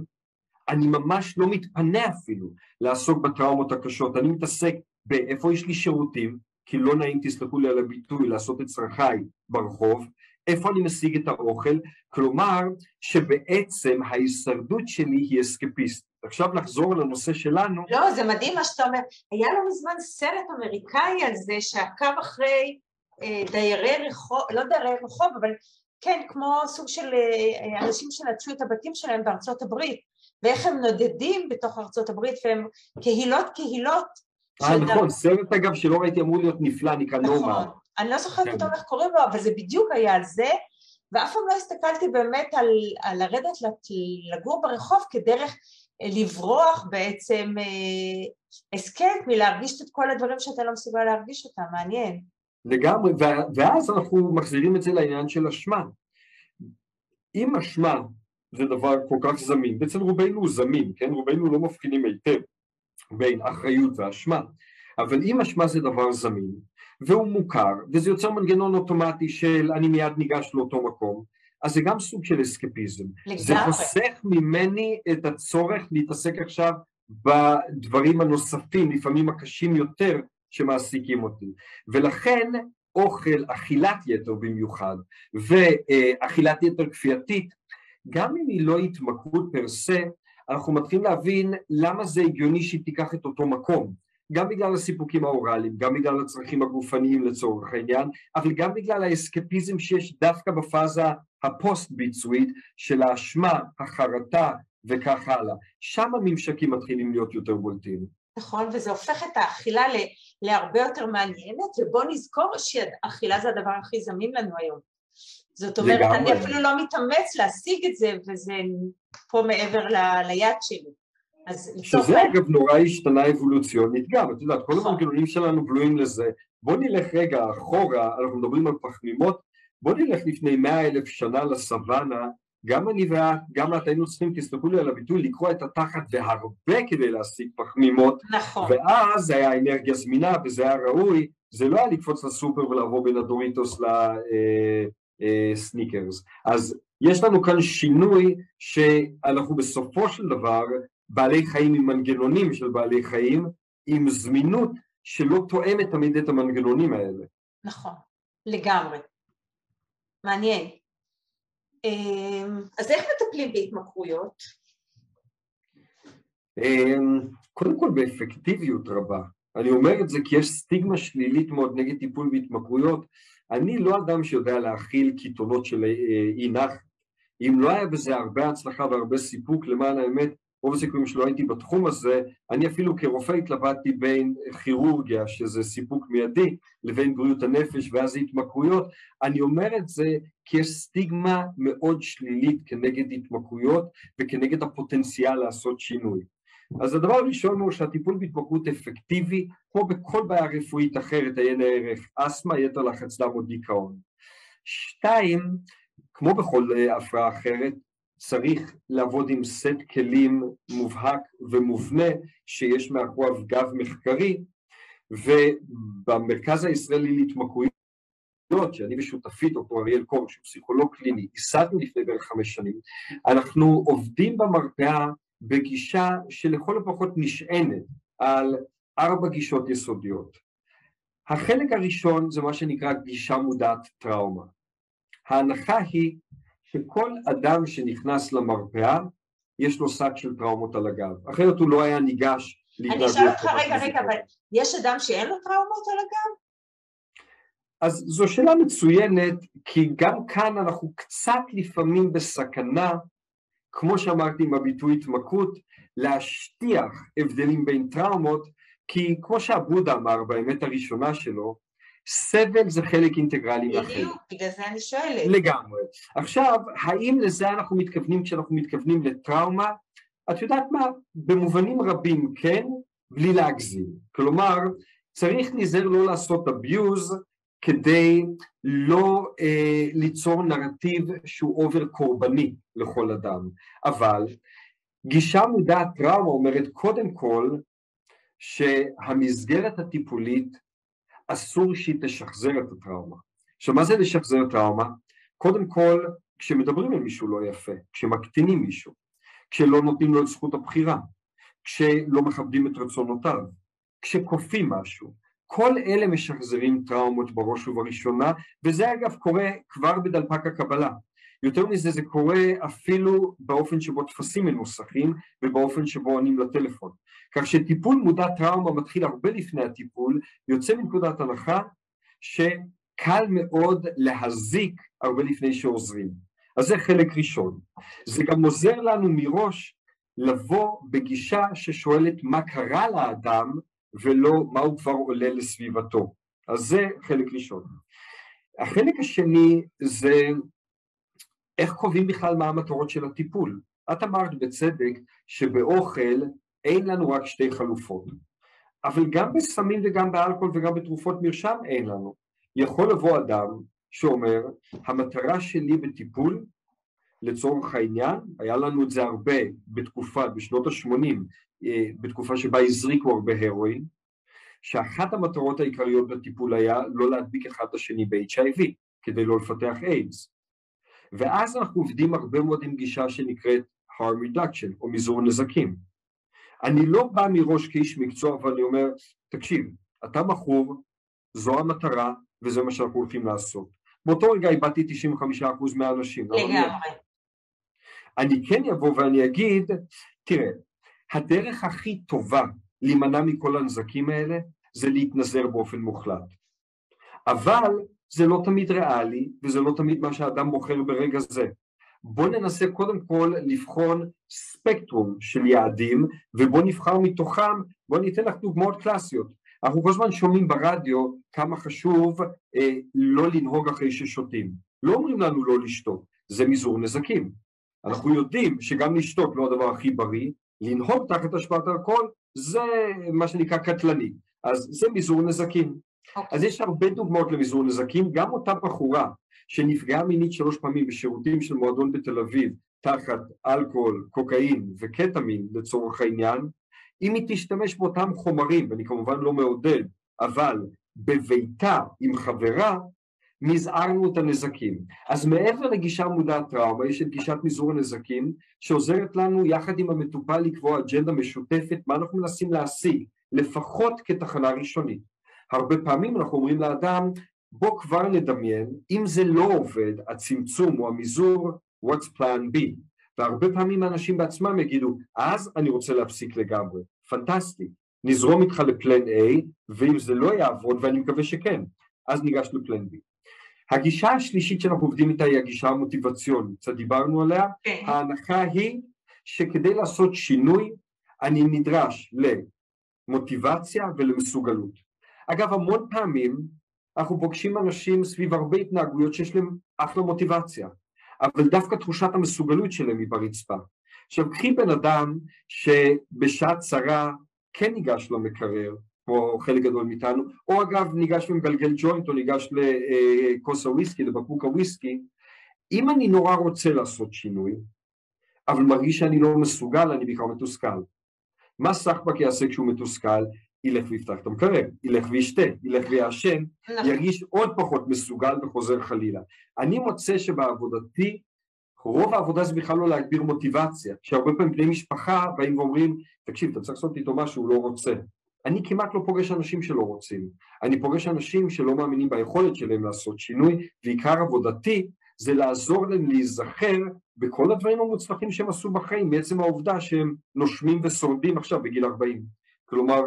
B: אני ממש לא מתפנה אפילו לעסוק בטראומות הקשות, אני מתעסק באיפה יש לי שירותים, כי לא נעים, תסלחו לי על הביטוי, לעשות את צרכיי ברחוב, איפה אני משיג את האוכל, כלומר שבעצם ההישרדות שלי היא אסקפיסט. עכשיו לחזור לנושא שלנו.
A: לא, זה מדהים מה שאתה אומר. היה לא מזמן סרט אמריקאי על זה שעקב אחרי דיירי רחוב, לא דיירי רחוב, אבל כן, כמו סוג של אה, אנשים שנטשו את הבתים שלהם בארצות הברית, ואיך הם נודדים בתוך ארצות הברית, והם קהילות קהילות.
B: אה, נכון, סרט אגב שלא ראיתי אמור להיות נפלא, נקרא נורמה. נכון,
A: אני לא זוכרת פתאום כן. איך קוראים לו, אבל זה בדיוק היה על זה, ואף פעם לא הסתכלתי באמת על, על לרדת לגור ברחוב כדרך אה, לברוח בעצם הסכת מלהרגיש את כל הדברים שאתה לא מסוגל להרגיש אותם, מעניין.
B: לגמרי, ואז אנחנו מחזירים את זה לעניין של אשמה. אם אשמה זה דבר כל כך זמין, ואצל רובנו הוא זמין, כן? רובנו לא מבחינים היטב בין אחריות ואשמה, אבל אם אשמה זה דבר זמין, והוא מוכר, וזה יוצר מנגנון אוטומטי של אני מיד ניגש לאותו מקום, אז זה גם סוג של אסקפיזם. לגמרי. זה חוסך ממני את הצורך להתעסק עכשיו בדברים הנוספים, לפעמים הקשים יותר, שמעסיקים אותי. ולכן אוכל, אכילת יתר במיוחד, ואכילת יתר כפייתית, גם אם היא לא התמכרות פר סה, אנחנו מתחילים להבין למה זה הגיוני שהיא תיקח את אותו מקום. גם בגלל הסיפוקים האוראליים, גם בגלל הצרכים הגופניים לצורך העניין, אבל גם בגלל האסקפיזם שיש דווקא בפאזה הפוסט-ביצועית של האשמה, החרטה וכך הלאה. שם הממשקים מתחילים להיות יותר בולטים.
A: נכון, וזה הופך את האכילה להרבה יותר מעניינת, ובוא נזכור שאכילה זה הדבר הכי זמין לנו היום. זאת אומרת, אני אפילו לא מתאמץ להשיג את זה, וזה פה מעבר ל, ליד שלי.
B: שזה אגב נורא השתנה אבולוציונית גם, את יודעת, כל נכון. המנגנונים שלנו בנויים לזה. בוא נלך רגע אחורה, אנחנו מדברים על פחמימות, בוא נלך לפני מאה אלף שנה לסוואנה, גם אני ואת, גם את היינו צריכים, תסתכלו לי על הביטוי, לקרוא את התחת והרבה כדי להשיג פחמימות.
A: נכון.
B: ואז זה היה אנרגיה זמינה וזה היה ראוי, זה לא היה לקפוץ לסופר ולעבור בין הדוריטוס לסניקרס. אה, אה, אז יש לנו כאן שינוי שאנחנו בסופו של דבר בעלי חיים עם מנגנונים של בעלי חיים, עם זמינות שלא תואמת תמיד את המנגנונים האלה.
A: נכון, לגמרי. מעניין. אמ, אז איך מטפלים בהתמכרויות?
B: אמ, קודם כל באפקטיביות רבה. אני אומר את זה כי יש סטיגמה שלילית מאוד נגד טיפול בהתמכרויות. אני לא אדם שיודע להכיל קיתונות של אה, אי נחת. אם לא היה בזה הרבה הצלחה והרבה סיפוק, למען האמת, רוב הסיכויים שלא הייתי בתחום הזה, אני אפילו כרופא התלבטתי בין כירורגיה, שזה סיפוק מיידי, לבין בריאות הנפש ואז התמכרויות. אני אומר את זה כי יש סטיגמה מאוד שלילית כנגד התמכרויות וכנגד הפוטנציאל לעשות שינוי. אז הדבר הראשון הוא שהטיפול בהתמכרות אפקטיבי, כמו בכל בעיה רפואית אחרת, עיין הערך אסתמה, יתר לחץ דם או דיכאון. שתיים, כמו בכל אה, הפרעה אחרת, צריך לעבוד עם סט כלים מובהק ומובנה שיש מאחוריו גב מחקרי, ובמרכז הישראלי להתמכרויות, שאני ושותפי דוקטור אריאל קור, שהוא פסיכולוג קליני, ייסדנו לפני בערך חמש שנים, אנחנו עובדים במרפאה בגישה שלכל הפחות נשענת על ארבע גישות יסודיות. החלק הראשון זה מה שנקרא גישה מודעת טראומה. ההנחה היא שכל אדם שנכנס למרפאה יש לו שק של טראומות על הגב, אחרת הוא לא היה ניגש
A: להתנהגות. אני אשאל אותך רגע, רגע, אבל יש אדם שאין לו טראומות על הגב?
B: אז זו שאלה מצוינת, כי גם כאן אנחנו קצת לפעמים בסכנה כמו שאמרתי עם הביטוי התמכרות, להשטיח הבדלים בין טראומות, כי כמו שהבודה אמר באמת הראשונה שלו, סבל זה חלק אינטגרלי
A: מהחלק. בדיוק, בגלל זה אני שואלת.
B: לגמרי. עכשיו, האם לזה אנחנו מתכוונים כשאנחנו מתכוונים לטראומה? את יודעת מה? במובנים רבים כן, בלי להגזים. כלומר, צריך להיזהר לא לעשות abuse כדי לא אה, ליצור נרטיב שהוא אובר קורבני לכל אדם, אבל גישה מודעת טראומה אומרת קודם כל שהמסגרת הטיפולית אסור שהיא תשחזר את הטראומה. עכשיו מה זה לשחזר טראומה? קודם כל כשמדברים על מישהו לא יפה, כשמקטינים מישהו, כשלא נותנים לו את זכות הבחירה, כשלא מכבדים את רצונותיו, כשכופים משהו, כל אלה משחזרים טראומות בראש ובראשונה, וזה אגב קורה כבר בדלפק הקבלה. יותר מזה זה קורה אפילו באופן שבו טפסים מנוסחים ובאופן שבו עונים לטלפון. כך שטיפול מודע טראומה מתחיל הרבה לפני הטיפול, יוצא מנקודת הנחה שקל מאוד להזיק הרבה לפני שעוזרים. אז זה חלק ראשון. זה גם עוזר לנו מראש לבוא בגישה ששואלת מה קרה לאדם ולא מה הוא כבר עולה לסביבתו. אז זה חלק ראשון. החלק השני זה איך קובעים בכלל מה המטרות של הטיפול. את אמרת בצדק שבאוכל אין לנו רק שתי חלופות, אבל גם בסמים וגם באלכוהול וגם בתרופות מרשם אין לנו. יכול לבוא אדם שאומר, המטרה שלי בטיפול, לצורך העניין, היה לנו את זה הרבה בתקופה, בשנות ה-80, אה, בתקופה שבה הזריקו הרבה הרואין, שאחת המטרות העיקריות בטיפול היה לא להדביק אחד את השני ב-HIV, כדי לא לפתח איידס. ואז אנחנו עובדים הרבה מאוד עם גישה שנקראת harm reduction, או מזעור נזקים. אני לא בא מראש כאיש מקצוע ואני אומר, תקשיב, אתה מכור, זו המטרה וזה מה שאנחנו הולכים לעשות. באותו רגע איבדתי 95% מהאנשים.
A: לגמרי.
B: אני כן אבוא ואני אגיד, תראה, הדרך הכי טובה להימנע מכל הנזקים האלה זה להתנזר באופן מוחלט. אבל זה לא תמיד ריאלי וזה לא תמיד מה שהאדם בוחר ברגע זה. בוא ננסה קודם כל לבחון ספקטרום של יעדים ובוא נבחר מתוכם, בוא ניתן לך דוגמאות קלאסיות. אנחנו כל הזמן שומעים ברדיו כמה חשוב אה, לא לנהוג אחרי ששותים. לא אומרים לנו לא לשתות, זה מזעור נזקים. אנחנו יודעים שגם לשתות לא הדבר הכי בריא, לנהוג תחת השפעת אלכוהול זה מה שנקרא קטלני, אז זה מזעור נזקים. אז יש הרבה דוגמאות למזעור נזקים, גם אותה בחורה שנפגעה מינית שלוש פעמים בשירותים של מועדון בתל אביב תחת אלכוהול, קוקאין וקטמין לצורך העניין, אם היא תשתמש באותם חומרים, ואני כמובן לא מעודד, אבל בביתה עם חברה, מזערנו את הנזקים. אז מעבר לגישה מודעת טראומה, יש את גישת מזעור הנזקים, שעוזרת לנו יחד עם המטופל לקבוע אג'נדה משותפת, מה אנחנו מנסים להשיג, לפחות כתחנה ראשונית. הרבה פעמים אנחנו אומרים לאדם, בוא כבר נדמיין, אם זה לא עובד, הצמצום או המזעור, what's plan B? והרבה פעמים האנשים בעצמם יגידו, אז אני רוצה להפסיק לגמרי. פנטסטי. נזרום איתך לפלן A, ואם זה לא יעבוד, ואני מקווה שכן, אז ניגש לפלן B. הגישה השלישית שאנחנו עובדים איתה היא הגישה המוטיבציונית, קצת דיברנו עליה. כן. ההנחה היא שכדי לעשות שינוי אני נדרש למוטיבציה ולמסוגלות. אגב המון פעמים אנחנו פוגשים אנשים סביב הרבה התנהגויות שיש להם אחלה מוטיבציה, אבל דווקא תחושת המסוגלות שלהם היא ברצפה. עכשיו קחי בן אדם שבשעת צרה כן ניגש למקרר, כמו חלק גדול מאיתנו, או אגב ניגש ומגלגל ג'וינט או ניגש לכוס הוויסקי, לבקבוק הוויסקי, אם אני נורא רוצה לעשות שינוי, אבל מרגיש שאני לא מסוגל, אני בעיקר מתוסכל. מה סחבק יעשה כשהוא מתוסכל? ילך ויפתח את המקרר, ילך וישתה, ילך ויעשן, נכון. ירגיש עוד פחות מסוגל וחוזר חלילה. אני מוצא שבעבודתי, רוב העבודה זה בכלל לא להגביר מוטיבציה, שהרבה פעמים בני משפחה באים ואומרים, תקשיב, אתה צריך לעשות איתו משהו, הוא לא רוצה. אני כמעט לא פוגש אנשים שלא רוצים, אני פוגש אנשים שלא מאמינים ביכולת שלהם לעשות שינוי, ועיקר עבודתי זה לעזור להם להיזכר בכל הדברים המוצלחים שהם עשו בחיים, בעצם העובדה שהם נושמים ושורדים עכשיו בגיל 40. כלומר,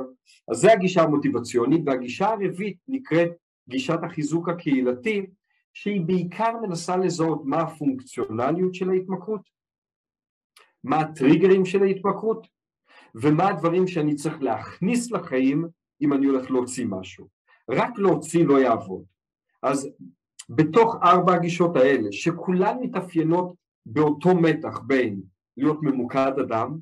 B: אז זה הגישה המוטיבציונית, והגישה הרביעית נקראת גישת החיזוק הקהילתי, שהיא בעיקר מנסה לזהות מה הפונקציונליות של ההתמכרות, מה הטריגרים של ההתמכרות, ומה הדברים שאני צריך להכניס לחיים אם אני הולך להוציא משהו. רק להוציא לא יעבוד. אז בתוך ארבע הגישות האלה, שכולן מתאפיינות באותו מתח בין להיות ממוקד אדם,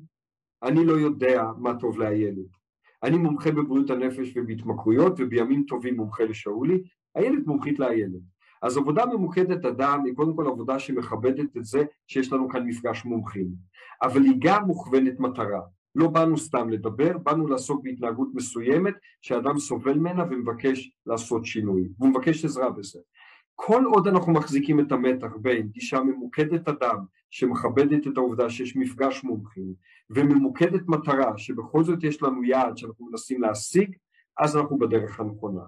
B: אני לא יודע מה טוב לילד. אני מומחה בבריאות הנפש ובהתמכרויות, ובימים טובים מומחה לשאולי, הילד מומחית לילד. אז עבודה ממוקדת אדם היא קודם כל עבודה שמכבדת את זה שיש לנו כאן מפגש מומחים, אבל היא גם מוכוונת מטרה. לא באנו סתם לדבר, באנו לעסוק בהתנהגות מסוימת שאדם סובל ממנה ומבקש לעשות שינוי, והוא מבקש עזרה בזה. כל עוד אנחנו מחזיקים את המתח בין גישה ממוקדת אדם שמכבדת את העובדה שיש מפגש מומחים וממוקדת מטרה שבכל זאת יש לנו יעד שאנחנו מנסים להשיג, אז אנחנו בדרך הנכונה.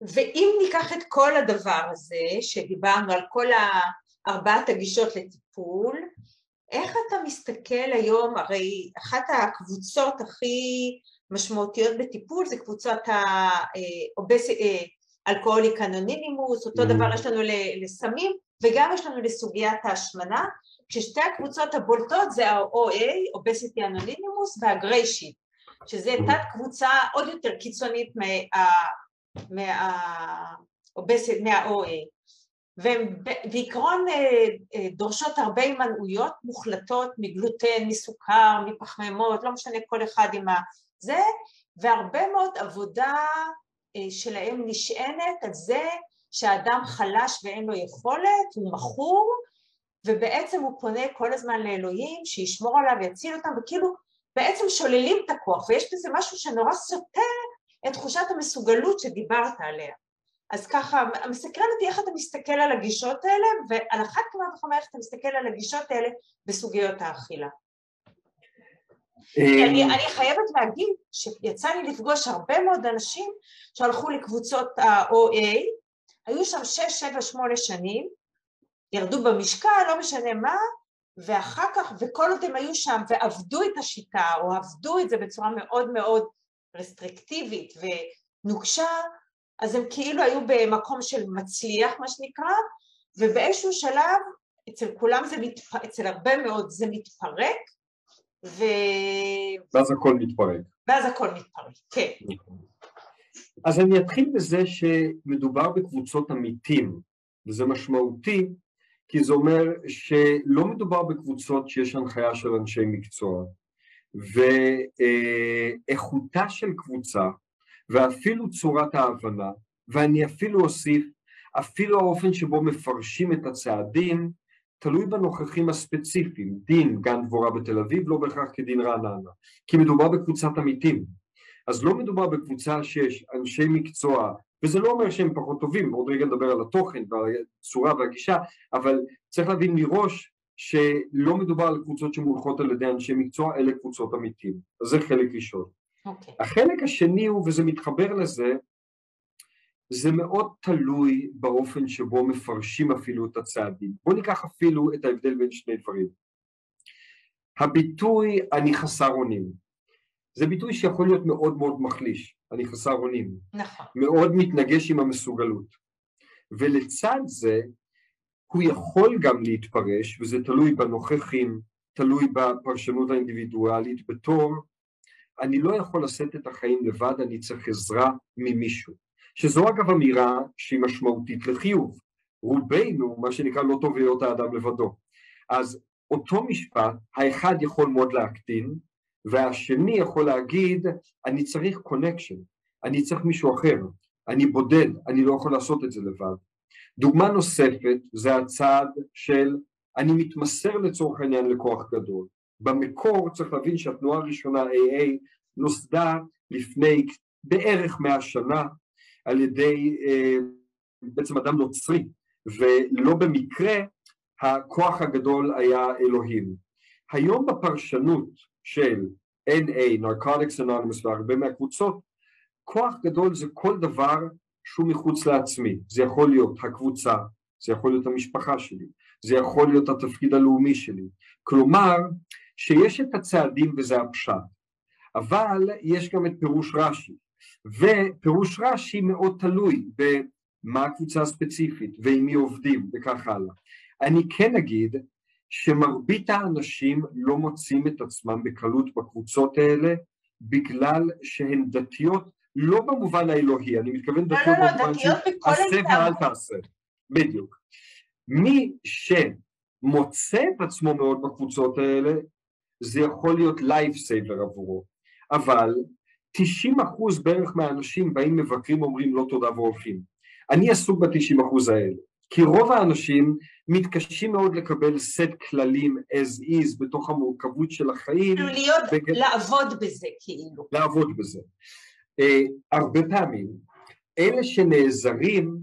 A: ואם ניקח את כל הדבר הזה שדיברנו על כל ארבעת הגישות לטיפול, איך אתה מסתכל היום, הרי אחת הקבוצות הכי משמעותיות בטיפול זה קבוצת האלכוהוליק אנונימימוס, אותו דבר יש לנו לסמים וגם יש לנו לסוגיית ההשמנה, כששתי הקבוצות הבולטות זה ה-OA, אובסיטי אנונימימוס, והגריי שיט, שזה תת קבוצה עוד יותר קיצונית מה-OA. והן בעיקרון אה, אה, דורשות הרבה הימנעויות מוחלטות מגלוטן, מסוכר, מפחמימות, לא משנה כל אחד עם זה, והרבה מאוד עבודה אה, שלהם נשענת על זה שהאדם חלש ואין לו יכולת, הוא מכור, ובעצם הוא פונה כל הזמן לאלוהים שישמור עליו ויציל אותם, וכאילו בעצם שוללים את הכוח, ויש בזה משהו שנורא סותר את תחושת המסוגלות שדיברת עליה. אז ככה, מסקרן אותי איך אתה מסתכל על הגישות האלה, ועל אחת כמה וכמה איך אתה מסתכל על הגישות האלה בסוגיות האכילה. אני, אני חייבת להגיד שיצא לי לפגוש הרבה מאוד אנשים שהלכו לקבוצות ה-OA, היו שם שש, שבע, שמונה שנים, ירדו במשקל, לא משנה מה, ואחר כך, וכל עוד הם היו שם ועבדו את השיטה, או עבדו את זה בצורה מאוד מאוד רסטריקטיבית ונוקשה, אז הם כאילו היו במקום של מצליח, מה שנקרא, ובאיזשהו שלב, אצל כולם זה מתפרק, אצל הרבה מאוד זה מתפרק, ו...
B: ואז הכל מתפרק.
A: ואז הכל מתפרק, כן.
B: אז אני אתחיל בזה שמדובר בקבוצות עמיתים, וזה משמעותי, כי זה אומר שלא מדובר בקבוצות שיש הנחיה של אנשי מקצוע, ואיכותה של קבוצה ואפילו צורת ההבנה, ואני אפילו אוסיף, אפילו האופן שבו מפרשים את הצעדים, תלוי בנוכחים הספציפיים. דין גן דבורה בתל אביב לא בהכרח כדין רעננה, כי מדובר בקבוצת עמיתים. אז לא מדובר בקבוצה שיש אנשי מקצוע, וזה לא אומר שהם פחות טובים, עוד רגע נדבר על התוכן והצורה והגישה, אבל צריך להבין מראש שלא מדובר על קבוצות שמונחות על ידי אנשי מקצוע, אלה קבוצות עמיתים. אז זה חלק ראשון. Okay. אוקיי. החלק השני הוא, וזה מתחבר לזה, זה מאוד תלוי באופן שבו מפרשים אפילו את הצעדים. בואו ניקח אפילו את ההבדל בין שני דברים. הביטוי אני חסר אונים, זה ביטוי שיכול להיות מאוד מאוד מחליש, אני חסר אונים. נכון. מאוד מתנגש עם המסוגלות. ולצד זה, הוא יכול גם להתפרש, וזה תלוי בנוכחים, תלוי בפרשנות האינדיבידואלית, בתור אני לא יכול לשאת את החיים לבד, אני צריך עזרה ממישהו. שזו אגב אמירה שהיא משמעותית לחיוב. רובנו, מה שנקרא, לא טוב להיות האדם לבדו. אז אותו משפט, האחד יכול מאוד להקטין, והשני יכול להגיד, אני צריך קונקשן, אני צריך מישהו אחר, אני בודד, אני לא יכול לעשות את זה לבד. דוגמה נוספת זה הצעד של אני מתמסר לצורך העניין לכוח גדול. במקור צריך להבין שהתנועה הראשונה AA נוסדה לפני בערך מאה שנה על ידי אה, בעצם אדם נוצרי ולא במקרה הכוח הגדול היה אלוהים. היום בפרשנות של NA, Narcotics Anonymous והרבה מהקבוצות, כוח גדול זה כל דבר שהוא מחוץ לעצמי, זה יכול להיות הקבוצה, זה יכול להיות המשפחה שלי, זה יכול להיות התפקיד הלאומי שלי, כלומר שיש את הצעדים וזה הפשט, אבל יש גם את פירוש רש"י, ופירוש רש"י מאוד תלוי במה הקבוצה הספציפית ועם מי עובדים וכך הלאה. אני כן אגיד שמרבית האנשים לא מוצאים את עצמם בקלות בקבוצות האלה בגלל שהן דתיות לא במובן האלוהי, אני מתכוון
A: דתיות לא, לא, במובן של
B: עשה ואל תעשה, בדיוק. מי שמוצא את עצמו מאוד בקבוצות האלה, זה יכול להיות lifesaver עבורו, אבל 90 אחוז בערך מהאנשים באים מבקרים אומרים לא תודה והולכים. אני עסוק ב-90 אחוז האלה, כי רוב האנשים מתקשים מאוד לקבל סט כללים as is בתוך המורכבות של החיים.
A: כאילו להיות, בג... לעבוד בזה כאילו.
B: לעבוד בזה. Uh, הרבה פעמים אלה שנעזרים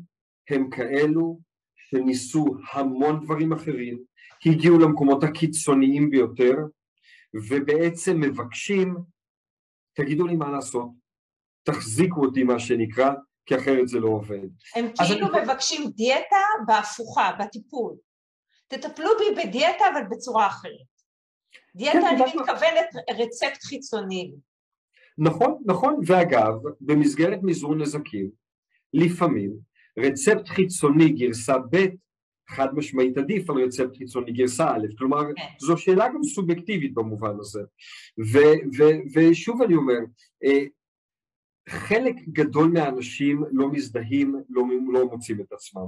B: הם כאלו שניסו המון דברים אחרים, הגיעו למקומות הקיצוניים ביותר ובעצם מבקשים תגידו לי מה לעשות, תחזיקו אותי מה שנקרא, כי אחרת זה לא עובד.
A: הם כאילו אני... מבקשים דיאטה בהפוכה, בטיפול. תטפלו בי בדיאטה אבל בצורה אחרת. דיאטה כן, אני מתכוונת רצפט חיצוני.
B: נכון, נכון, ואגב, במסגרת מזעור נזקים, לפעמים רצפט חיצוני גרסה ב' חד משמעית עדיף על רצפט חיצוני גרסה א', כלומר כן. זו שאלה גם סובייקטיבית במובן הזה. ו- ו- ושוב אני אומר, אה, חלק גדול מהאנשים לא מזדהים, לא, לא מוצאים את עצמם.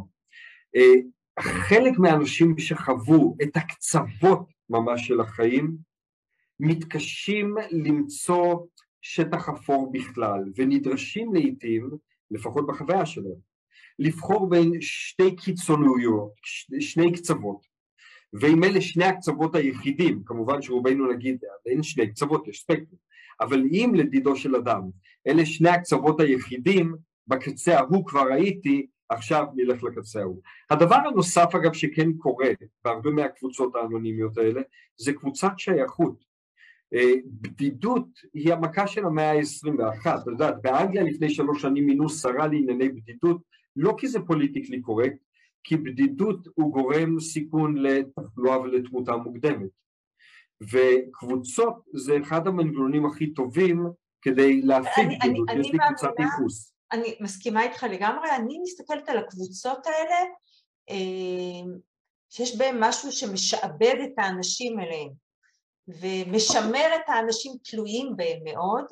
B: אה, חלק מהאנשים שחוו את הקצוות ממש של החיים, מתקשים למצוא שטח אפור בכלל, ונדרשים לעיתים, לפחות בחוויה שלהם, לבחור בין שתי קיצוניות, שני קצוות, ואם אלה שני הקצוות היחידים, כמובן שרובנו נגיד אין שני קצוות, יש ספקטרום, אבל אם לדידו של אדם אלה שני הקצוות היחידים, בקצה ההוא כבר הייתי, עכשיו נלך לקצה ההוא. הדבר הנוסף אגב שכן קורה בהרבה מהקבוצות האנונימיות האלה, זה קבוצת שייכות. אה, בדידות היא המכה של המאה ה-21, את יודעת, באנגליה לפני שלוש שנים מינו שרה לענייני בדידות לא כי זה פוליטיקלי קורקט, כי בדידות הוא גורם סיכון לתחלואה ולתמותה מוקדמת. וקבוצות זה אחד המנגנונים הכי טובים כדי להפיג בדידות, יש לי קבוצת ייחוס.
A: אני מסכימה איתך לגמרי, אני מסתכלת על הקבוצות האלה אה, שיש בהן משהו שמשעבד את האנשים אליהם ומשמר את האנשים תלויים בהם מאוד.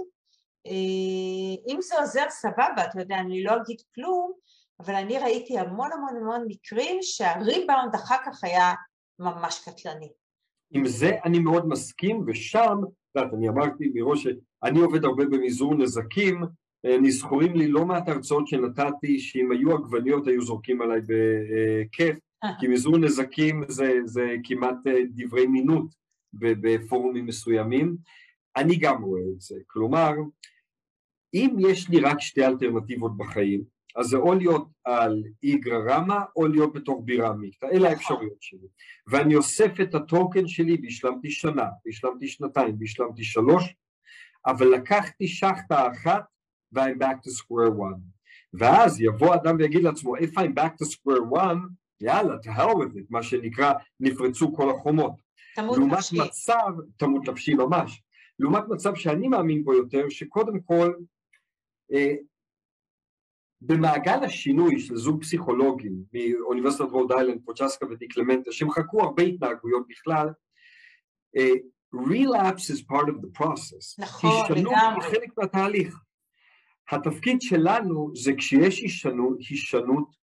A: אה, אם זה עוזר סבבה, אתה יודע, אני לא אגיד כלום, אבל אני ראיתי המון המון המון מקרים שהריבאונד אחר כך היה ממש קטלני.
B: עם זה אני מאוד מסכים, ושם, אני אמרתי מראש שאני עובד הרבה במזעור נזקים, נזכורים לי לא מעט הרצאות שנתתי שאם היו עגבניות היו זורקים עליי בכיף, כי מזעור נזקים זה, זה כמעט אה, דברי מינות בפורומים מסוימים. אני גם רואה את זה, כלומר, אם יש לי רק שתי אלטרנטיבות בחיים, אז זה או להיות על איגרא רמא או להיות בתור בירה מיקטה, אלה האפשרויות שלי. ואני אוסף את הטוקן שלי והשלמתי שנה, והשלמתי שנתיים, והשלמתי שלוש, אבל לקחתי שחטה אחת ו-I'm back to square one. ואז יבוא אדם ויגיד לעצמו, if I'm back to square one, יאללה, to hell with it, מה שנקרא, נפרצו כל החומות.
A: תמות נפשי.
B: לעומת מצב, תמות נפשי ממש. לעומת מצב שאני מאמין בו יותר, שקודם כל, אה, במעגל השינוי של זוג פסיכולוגים מאוניברסיטת רוד איילנד, פוצ'סקה ודיקלמנטה, שהם חקרו הרבה התנהגויות בכלל, uh, relapse is part of the process.
A: נכון, לגמרי. הישנות היא
B: חלק מהתהליך. התפקיד שלנו זה כשיש הישנות, הישנות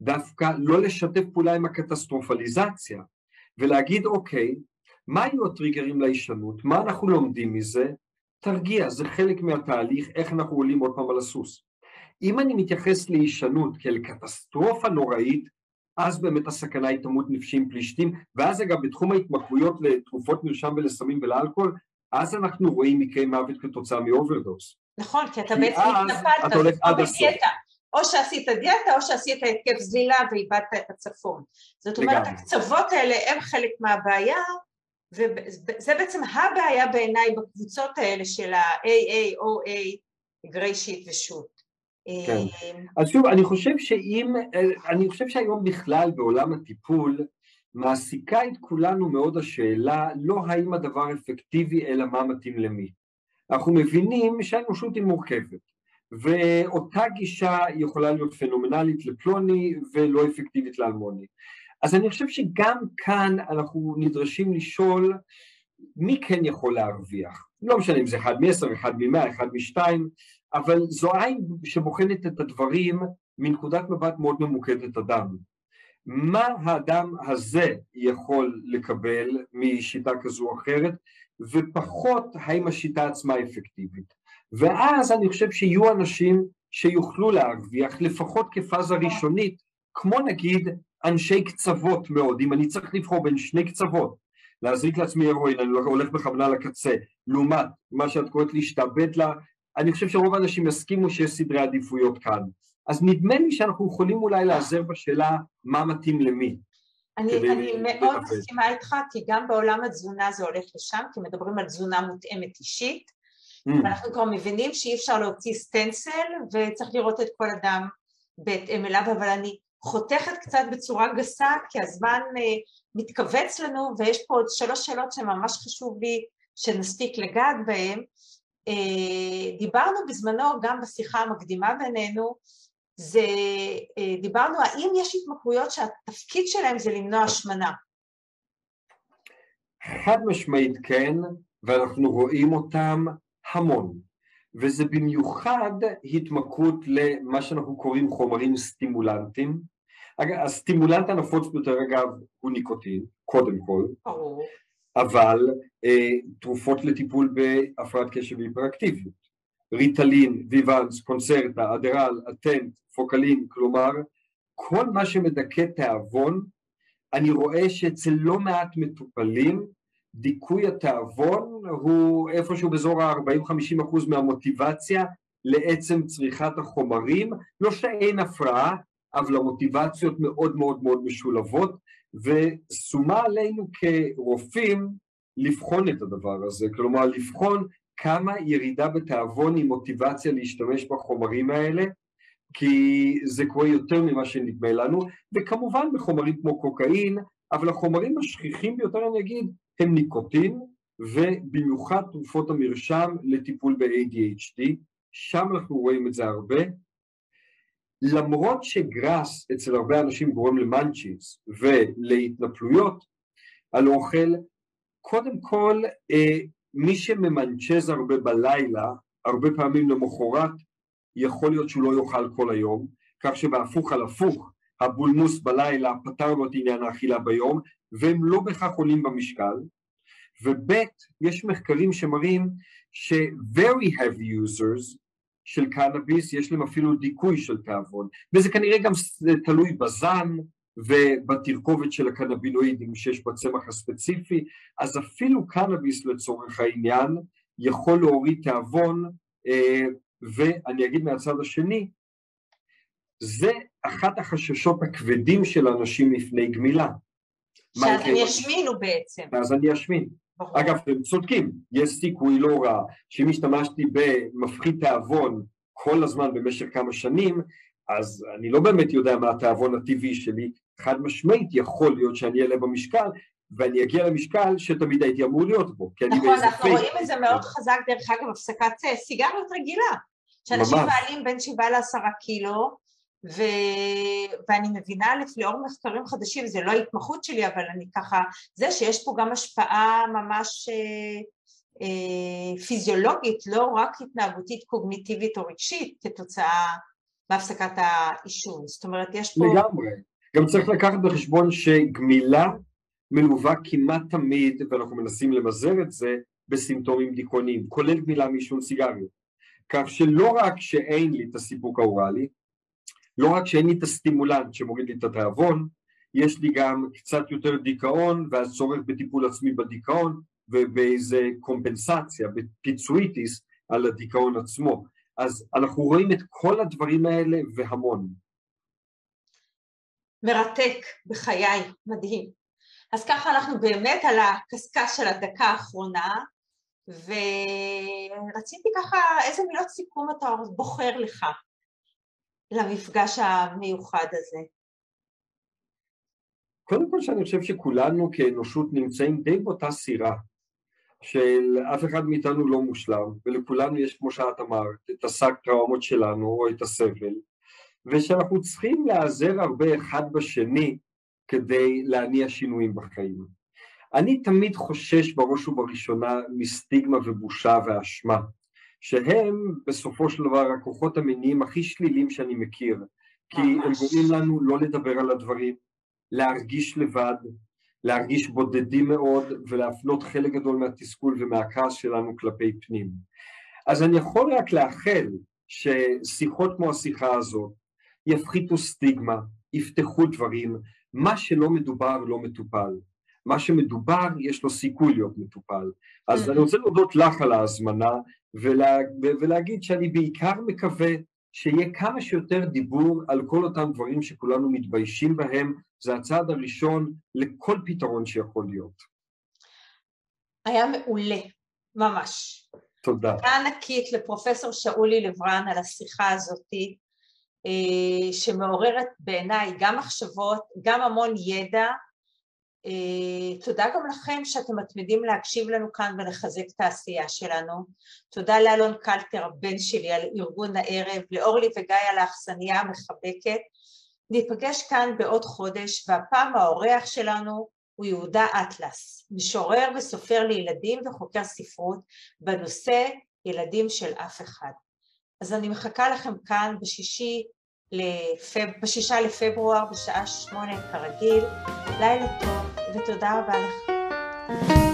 B: דווקא לא לשתף פעולה עם הקטסטרופליזציה, ולהגיד אוקיי, מה היו הטריגרים להישנות, מה אנחנו לומדים מזה, תרגיע, זה חלק מהתהליך, איך אנחנו עולים עוד פעם על הסוס. אם אני מתייחס להישנות כאל קטסטרופה נוראית, אז באמת הסכנה היא תמות נפשי עם פלישתים, ואז אגב בתחום ההתמכרויות לתרופות מרשם ולסמים ולאלכוהול, אז אנחנו רואים מקרי מוות כתוצאה מ overdose.
A: נכון, כי אתה בעצם התנפלת,
B: אתה הולך עד הסוף.
A: או שעשית דיאטה או שעשית התקף זלילה ואיבדת את הצפון. זאת אומרת, לגמרי. הקצוות האלה הם חלק מהבעיה, וזה בעצם הבעיה בעיניי בקבוצות האלה של ה-AA, OA, Grey Sheet ושות.
B: כן. אה, אז שוב, אני חושב שאם, אני חושב שהיום בכלל בעולם הטיפול, מעסיקה את כולנו מאוד השאלה לא האם הדבר אפקטיבי אלא מה מתאים למי. אנחנו מבינים שהאנושות היא מורכבת ואותה גישה יכולה להיות פנומנלית לפלוני ולא אפקטיבית לאלמוני. אז אני חושב שגם כאן אנחנו נדרשים לשאול מי כן יכול להרוויח. לא משנה אם זה אחד מעשר, אחד ממאה, אחד משתיים, אבל זו עין שבוחנת את הדברים מנקודת מבט מאוד ממוקדת אדם. מה האדם הזה יכול לקבל משיטה כזו או אחרת, ופחות האם השיטה עצמה אפקטיבית. ואז אני חושב שיהיו אנשים שיוכלו להרוויח לפחות כפאזה ראשונית, כמו נגיד אנשי קצוות מאוד, אם אני צריך לבחור בין שני קצוות, להזריק לעצמי הרואין, אני הולך בכוונה לקצה, לעומת מה שאת קוראת להשתעבד לה, אני חושב שרוב האנשים יסכימו שיש סדרי עדיפויות כאן. אז נדמה לי שאנחנו יכולים אולי לעזר בשאלה מה מתאים למי.
A: אני, אני מאוד מסכימה איתך, כי גם בעולם התזונה זה הולך לשם, כי מדברים על תזונה מותאמת אישית, mm. ואנחנו כבר מבינים שאי אפשר להוציא סטנסל, וצריך לראות את כל אדם בהתאם אליו, אבל אני חותכת קצת בצורה גסה, כי הזמן uh, מתכווץ לנו, ויש פה עוד שלוש שאלות שממש חשוב לי שנספיק לגעת בהן. Uh, דיברנו בזמנו, גם בשיחה המקדימה בינינו, זה, אה, דיברנו האם יש התמכרויות שהתפקיד שלהם זה למנוע השמנה.
B: חד משמעית כן, ואנחנו רואים אותם המון, וזה במיוחד התמכרות למה שאנחנו קוראים חומרים סטימולנטים. הסטימולנט הנפוץ ביותר אגב הוא ניקוטין, קודם כל,
A: ברור.
B: אבל אה, תרופות לטיפול בהפרעת קשב והיפראקטיביות. ריטלין, ויוונס, קונצרטה, אדרל, אטנט, פוקלין, כלומר כל מה שמדכא תיאבון, אני רואה שאצל לא מעט מטופלים דיכוי התיאבון הוא איפשהו באזור ה-40-50 אחוז מהמוטיבציה לעצם צריכת החומרים, לא שאין הפרעה, אבל המוטיבציות מאוד מאוד מאוד משולבות, ושומה עלינו כרופאים לבחון את הדבר הזה, כלומר לבחון כמה ירידה בתיאבון היא מוטיבציה להשתמש בחומרים האלה, כי זה קורה יותר ממה שנדמה לנו, וכמובן בחומרים כמו קוקאין, אבל החומרים השכיחים ביותר אני אגיד הם ניקוטין, ובמיוחד תרופות המרשם לטיפול ב-ADHD, שם אנחנו רואים את זה הרבה. למרות שגראס אצל הרבה אנשים גורם למאנצ'יס ולהתנפלויות על אוכל, קודם כל אה, מי שממנצ'ז הרבה בלילה, הרבה פעמים למחרת, יכול להיות שהוא לא יאכל כל היום, כך שבהפוך על הפוך, הבולמוס בלילה פתר לו את עניין האכילה ביום, והם לא בהכרח עולים במשקל, וב' יש מחקרים שמראים ש-very heavy users של קנאביס יש להם אפילו דיכוי של תיאבון, וזה כנראה גם תלוי בזן, ובתרכובת של הקנבינואידים שיש בצמח הספציפי, אז אפילו קנאביס לצורך העניין יכול להוריד תיאבון, אה, ואני אגיד מהצד השני, זה אחת החששות הכבדים של אנשים לפני גמילה.
A: שאז הם ישמינו בעצם.
B: אז אני אשמין. ברור. אגב, הם צודקים, יש סיכוי לא רע שאם השתמשתי במפחית תיאבון כל הזמן במשך כמה שנים, אז אני לא באמת יודע מה התיאבון הטבעי שלי, חד משמעית יכול להיות שאני אעלה במשקל ואני אגיע למשקל שתמיד הייתי אמור להיות בו.
A: נכון, אנחנו רואים את זה מאוד חזק דרך אגב הפסקת סיגריות רגילה, שאנשים מעלים בין שבעה לעשרה קילו ו... ואני מבינה לאור מחקרים חדשים, זה לא ההתמחות שלי אבל אני ככה, זה שיש פה גם השפעה ממש אה, אה, פיזיולוגית, לא רק התנהגותית קוגניטיבית או רגשית כתוצאה מהפסקת העישון, זאת אומרת יש פה...
B: לגמרי. גם צריך לקחת בחשבון שגמילה מלווה כמעט תמיד, ואנחנו מנסים למזער את זה, בסימפטומים דיכאוניים, כולל גמילה מעישון סיגריות. כך שלא רק שאין לי את הסיפוק האוראלי, לא רק שאין לי את הסטימולנט שמוריד לי את התיאבון, יש לי גם קצת יותר דיכאון והצורך בטיפול עצמי בדיכאון ובאיזה קומפנסציה, בפיצואיטיס על הדיכאון עצמו. אז אנחנו רואים את כל הדברים האלה והמון.
A: מרתק בחיי, מדהים. אז ככה אנחנו באמת על הקשקש של הדקה האחרונה, ורציתי ככה, איזה מילות סיכום אתה בוחר לך למפגש המיוחד הזה?
B: קודם כל שאני חושב שכולנו כאנושות נמצאים די באותה סירה, של אף אחד מאיתנו לא מושלם, ולכולנו יש, כמו שאת אמרת, את השק טראומות שלנו או את הסבל, ושאנחנו צריכים להיעזר הרבה אחד בשני כדי להניע שינויים בחיים. אני תמיד חושש בראש ובראשונה מסטיגמה ובושה ואשמה, שהם בסופו של דבר הכוחות המיניים הכי שליליים שאני מכיר, כי ממש. הם גורמים לנו לא לדבר על הדברים, להרגיש לבד, להרגיש בודדים מאוד ולהפנות חלק גדול מהתסכול ומהכעס שלנו כלפי פנים. אז אני יכול רק לאחל ששיחות כמו השיחה הזאת יפחיתו סטיגמה, יפתחו דברים, מה שלא מדובר לא מטופל. מה שמדובר יש לו סיכוי להיות מטופל. אז אני רוצה להודות לך על ההזמנה ולה, ולהגיד שאני בעיקר מקווה שיהיה כמה שיותר דיבור על כל אותם דברים שכולנו מתביישים בהם, זה הצעד הראשון לכל פתרון שיכול להיות.
A: היה מעולה, ממש.
B: תודה.
A: תודה ענקית לפרופסור שאולי לברן על השיחה הזאתי, אה, שמעוררת בעיניי גם מחשבות, גם המון ידע. אה, תודה גם לכם שאתם מתמידים להקשיב לנו כאן ולחזק את העשייה שלנו. תודה לאלון קלטר, הבן שלי, על ארגון הערב, לאורלי וגיא על האכסניה המחבקת. ניפגש כאן בעוד חודש, והפעם האורח שלנו הוא יהודה אטלס, משורר וסופר לילדים וחוקר ספרות בנושא ילדים של אף אחד. אז אני מחכה לכם כאן בשישי, לפב... בשישה לפברואר בשעה שמונה כרגיל. לילה טוב ותודה רבה לך.